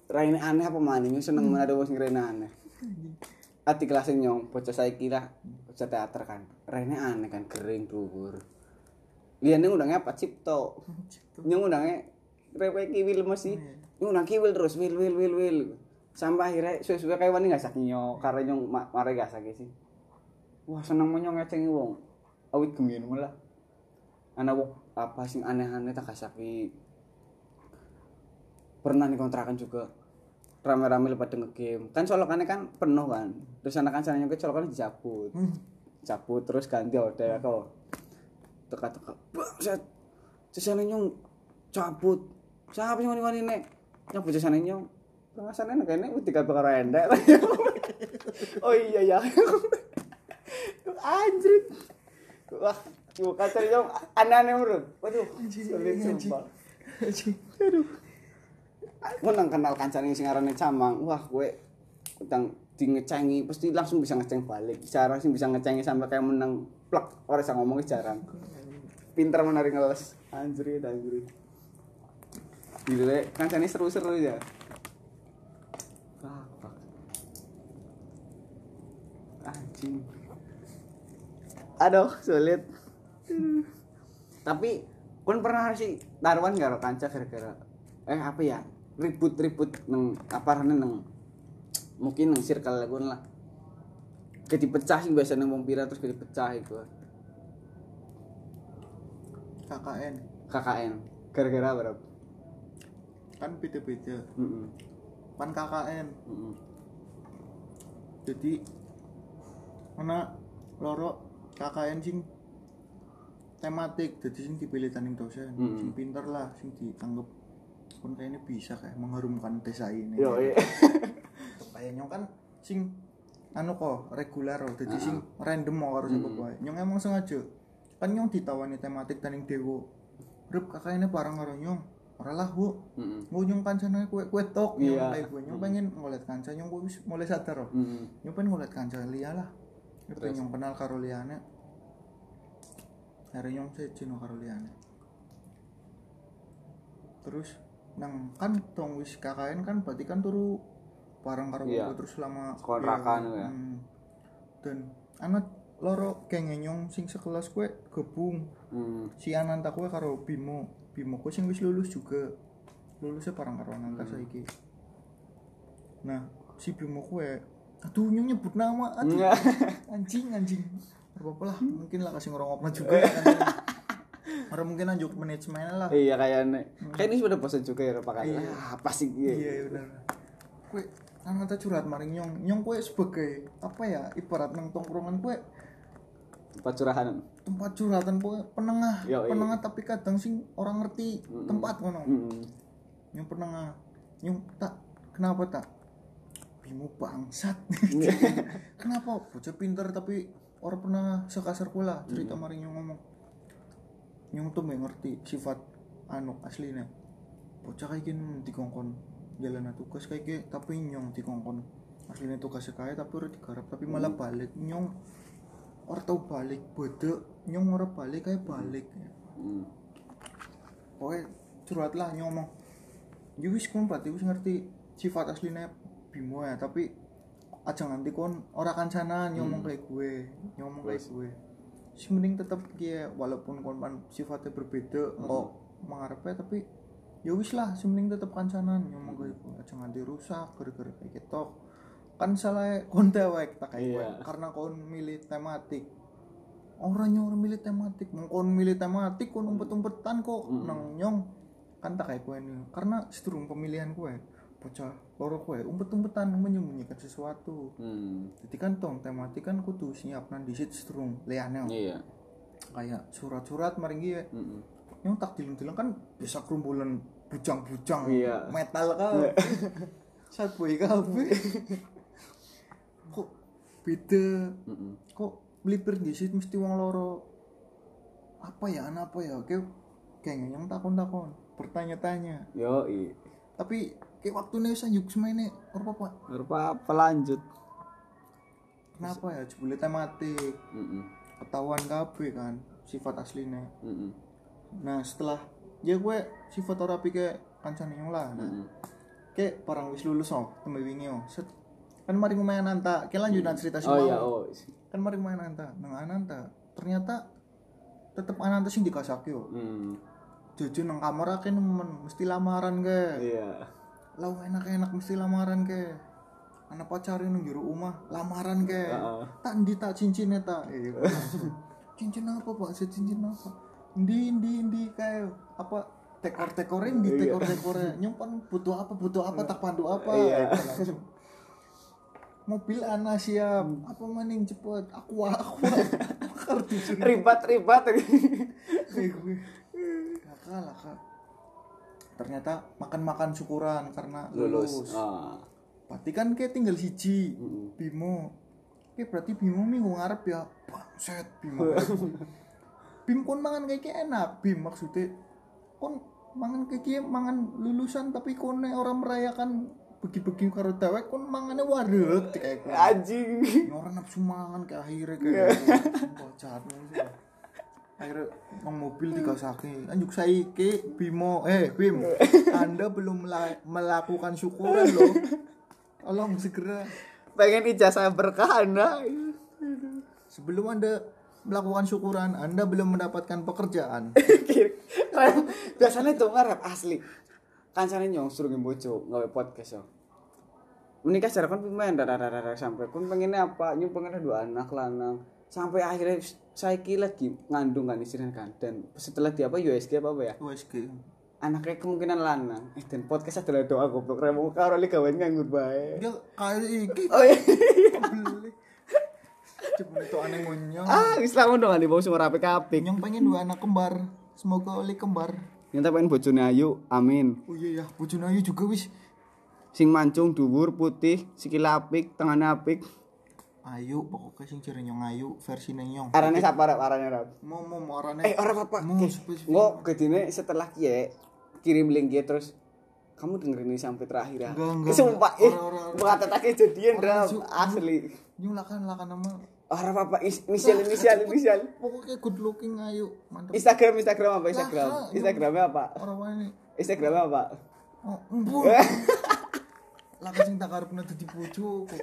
Raine aneh apa maning seneng men ada wong sing raine aneh. Ati kelas nyong bocah saya kira bocah teater kan. Raine aneh kan kering dhuwur Liane undangnya apa? Cipto. Nyong undangnya rewe kiwil masih undang kiwil terus wil wil wil wil. Sampai akhirnya suwe-suwe kayak wani gak sakit nyong karena nyong ma mare gak sakit sih. Wah seneng men nyong ngecengi wong. Awit gemien malah anak wong apa sing aneh-aneh tak kasapi pernah nih kontrakan juga. Rame-rame lepas denger game. Kan solokannya kan penuh kan. Terus anak kan sananya ke solokannya dicabut. Cabut terus ganti hotel kok. Teka-teka. Set. Sesane nyong cabut. Siapa yang wani-wani nek nyabut sesane nyong pengasannya kayaknya udah tiga perkara endek oh iya ya anjir wah Cuma kacau nyong aneh-aneh bro waduh sulit sumpah aduh Aku nang kenal kancane sing arane Camang. Wah, kowe utang di ngecengi pasti langsung bisa ngeceng balik. Jarang sih bisa ngecengi sampai kayak menang plek. Ora bisa ngomong jarang. Pinter menarik ngeles. Anjrit, anjrit. Gile, kancane seru-seru ya. Fuck. Anjing. Aduh, sulit. Tapi kun pernah sih taruhan gak kanca gara-gara eh apa ya ribut-ribut neng apa neng mungkin neng circle lagun lah jadi pecah sih biasa neng wong pira terus jadi pecah itu KKN KKN gara-gara berapa kan beda-beda. Mm pan KKN -mm. jadi mana loro KKN sing tematik jadi sing dipilih taning dosen. Mm. sing pinter lah sing dianggap pun kayaknya bisa kayak mengharumkan desa ini. Yo iya. Kayak nyong kan sing anu kok reguler loh jadi Ah. sing random mau siapa Mm. bae nyong emang sengaja. Kan nyong ditawani tematik taning dewo Rup kakak ini bareng karo nyong lah bu Mm-mm. mau nyong kancana kue kue tok Iya. kayak gue nyong pengen ngeliat kanca nyong gue mulai sadar loh Mm-mm. nyong pengen ngeliat kanca lia lah Terus? nyong kenal karo liane hari nyong sejino karo liane terus nang kan tong wis KKN kan berarti kan turu bareng karo gue terus selama Kontrakan iya, ya. hmm. dan anak loro geng nyong sing sekelas kue gabung Mm. si Ananta kue karo Bimo Bimo kue sing wis lulus juga. Lulusnya bareng karo Ananta Hmm. saiki. Nah si Bimo kue aduh nyong nyebut nama aduh. Anjing anjing. Apa lah mungkin lah kasih ngerongoknya juga kan. Orang mungkin lanjut manajemen lah. Iya kayaknya kayak ini sudah bosan juga ya pakai. Iya. ah, apa sih iya. Iya iya benar. Kue Ananta curhat maring nyong. Nyong kue sebagai apa ya ibarat nang tongkrongan kue tempat curahan tempat curhatan penengah. Yo, penengah tapi kadang sing orang ngerti Mm-mm. tempat ngono Mm-mm. yang penengah. Yang tak kenapa tak? Bimo bangsat. Kenapa? Bocah pinter tapi orang pernah sekasar kula cerita maring yang ngomong. Yang tuh ngerti sifat anu aslinya. Bocah kayak gini dikongkon jalan tugas kayak gini tapi nyong dikongkon. Aslinya tugasnya kaya tapi udah digarap tapi malah balik nyong orang tau balik bodoh nyong orang balik kayak balik. Mm. Pokoknya curhat lah nyong ngomong Ya wis kon berarti wis ngerti sifat aslinya Bimo ya Tapi aja nanti kon ora kancanan ngomong kayak gue Ngomong kayak gue. Sing mending tetep kia walaupun kon sifatnya berbeda kok mengharapnya tapi ya wis lah sing mending tetep kancanan ngomong kayak gue. Aja nanti rusak gara-gara kayak gitu kan salah kon dewek tak kayak gue Iya. karena kon milih tematik. Orang yang orang milih tematik. Mau kon milih tematik kon umpet-umpetan kok. Mm. nang nyong. Kan tak kayak kue nih karena sedurung pemilihan kue bocah loro kue umpet-umpetan menyembunyikan sesuatu. Hmm. Jadi kan tong tematik kan kudu siap nanti sit sedurung liane iya. Kayak surat-surat maring ya Mm-mm. yang tak dilem-dilem kan bisa kerumbulan bujang-bujang Iya. metal kan saya boy kabeh beda. Mm-mm. kok melipir di situ mesti wong loro. Apa ya anak apa ya? Kayak kayak yang takon-takon bertanya-tanya. Yo i tapi kayak waktu nih saya yuk semuanya apa? Apa apa pelanjut kenapa ya? Jebule tematik. Mm-mm. ketahuan kabeh kan sifat aslinya Mm-mm. nah setelah ya gue sifat ora kayak kancane yang lah. Nah, Mm-mm. kayak barang wis lulus oh tembe wingi oh set kan mari main Ananta. Kayak lanjutan cerita si oh iya oh kan mari main Ananta. Nang Ananta ternyata tetep Ananta sing dikasake oh hmm. Jujur nang kamar nemen mesti lamaran ke. Iya. Lau enak-enak mesti lamaran ke. Anak pacarin nang jero omah lamaran ke. Heeh. tak ndi tak cincinnya tak. Eh, cincin apa pak? Cincin apa? Ndi ndi ndi kayak apa tekor tekorin di tekor tekornya nyimpan butuh apa butuh apa tak pandu apa? Iya. Mobil anak siap. Apa maning cepet? Aku aku. Ribat ribat kakak lah kak. Ternyata makan makan syukuran karena lulus, lulus. Ah. Berarti kan kayak tinggal siji. Mm-mm. Bimo. Kayak berarti Bimo minggu ngarep ya bangset Bimo. Bim kon mangan kayak enak. Bim maksudnya kon mangan kayak mangan lulusan tapi kon orang merayakan begi-begi karo dewek kon mangannya wareg kayak gue anjing. Orang nafsu mangan ke akhirnya kayak bocah akhirnya mang mobil digasake anjuk saiki Bimo eh Bim Anda belum mela- melakukan syukuran loh tolong segera. Pengen ijazah berkah anda. Sebelum Anda melakukan syukuran Anda belum mendapatkan pekerjaan. Biasanya tuh ngarep asli kancane nyong suruh bojo gawe podcast yo. Menikah secara kan pemain darah sampai kun pengennya apa? Nyong pengennya dua anak lanang sampai akhirnya saya lagi ngandung kan istrinya kan dan setelah dia apa USG apa apa ya? USG anaknya kemungkinan lanang. Eh dan podcast adalah doa goblok. Remo karo li gawe nganggur bae dia kayak iki. Oh iya. Coba itu aneh ngonyong. Ah Islam dong ane bau semua rapi kabeh nyong pengen dua anak kembar. Semoga oleh kembar yang tak pengen bojone ayu amin oh iya ya bojone ayu juga wis sing mancung dhuwur putih sikil apik tengahnya apik ayu pokoknya sing ciri nyong ayu versi nyong arane sapa rap arane rap mau mau orangnya eh ora apa mau Oke. spesifik Nggak, gedine setelah kie kirim link dia terus kamu dengerin ini sampai terakhir ya Enggak, enggak, sumpah eh bukan rap Zu. asli nyong lakan lakan nama ora apa inisial inisial inisial pokoknya good looking ayu mantap Instagram Instagram apa Instagram? Lah, Instagramnya apa? Orang ini. Instagramnya apa? Oh embu lakan sing tak karepna dadi bojo kok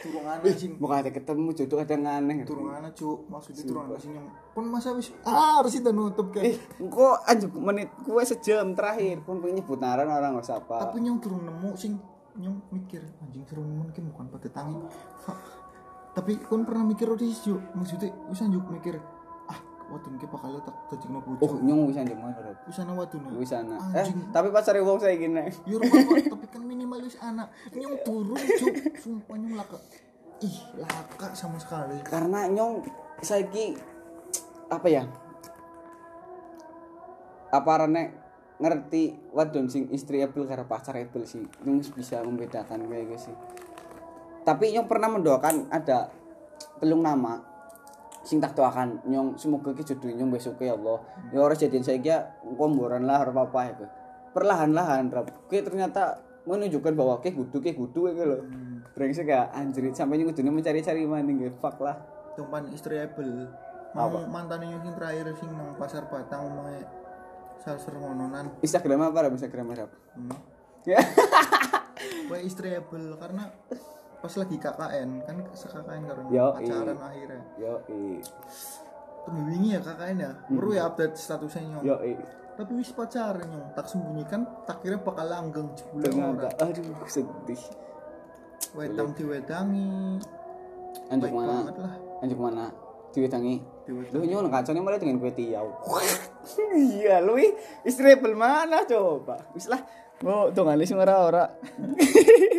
turung anak sing. bukan ada ketemu jodoh kadang aneh. Turung anak cuk. Maksudnya turung anak sing pun masa wis ah harus itu nutup eh kayak kok anjuk menit gue sejam terakhir. Pun pengen nyebut naran orang nggak siapa tapi nyong turung nemu sing nyong mikir anjing seru nemen ki bukan pada tangi Fuck. Tapi kon pernah mikir di juk maksudnya wis anjuk mikir ah wadon ki bakal tak dadi bojo. Oh nyong bisa anjuk mana wis ana wadon wis sana eh tapi pas cari wong saya gini apa tapi kan minimalis anak. Nyong turun cuk, sumpah nyong laka. Ih, laka sama sekali. karena nyong saiki apa ya? Apa rene ngerti wadon sing istri Apple karo pacar Apple sih? Nyong bisa membedakan kayak gitu sih tapi nyong pernah mendoakan ada pelung nama sing tak doakan. Nyong semoga ki jodoh nyong besok ya Allah. Ya orang jadian saya kia komboran lah apa apa ya perlahan-lahan rap Ki ternyata menunjukkan bahwa ke gudu ke gudu kayak loh brengsek ya anjrit sampai nyong kudu mencari-cari mana gitu fuck lah. Tumpan istri Apple. Mau mantan yang sing terakhir sing nang pasar Batang ngomongnya salser ngononan. Instagram apa rap Instagram rap Hmm. ya. Istri Apple karena pas lagi KKN kan se-KKN karo Yo, pacaran iya. akhirnya. yo i ya KKN ya. Baru ya update statusnya nyong. yo i Tapi wis pacaran nyong. Tak sembunyikan tak kira bakal langgeng ternyata ora. aduh sedih Wedang diwedangi. anjuk mana anjuk mana diwedangi. Lu nyuwun kancane mulai dengan kue tiaw. iya, lu istri mana coba. Wis lah. Mau dongane sing ora ora.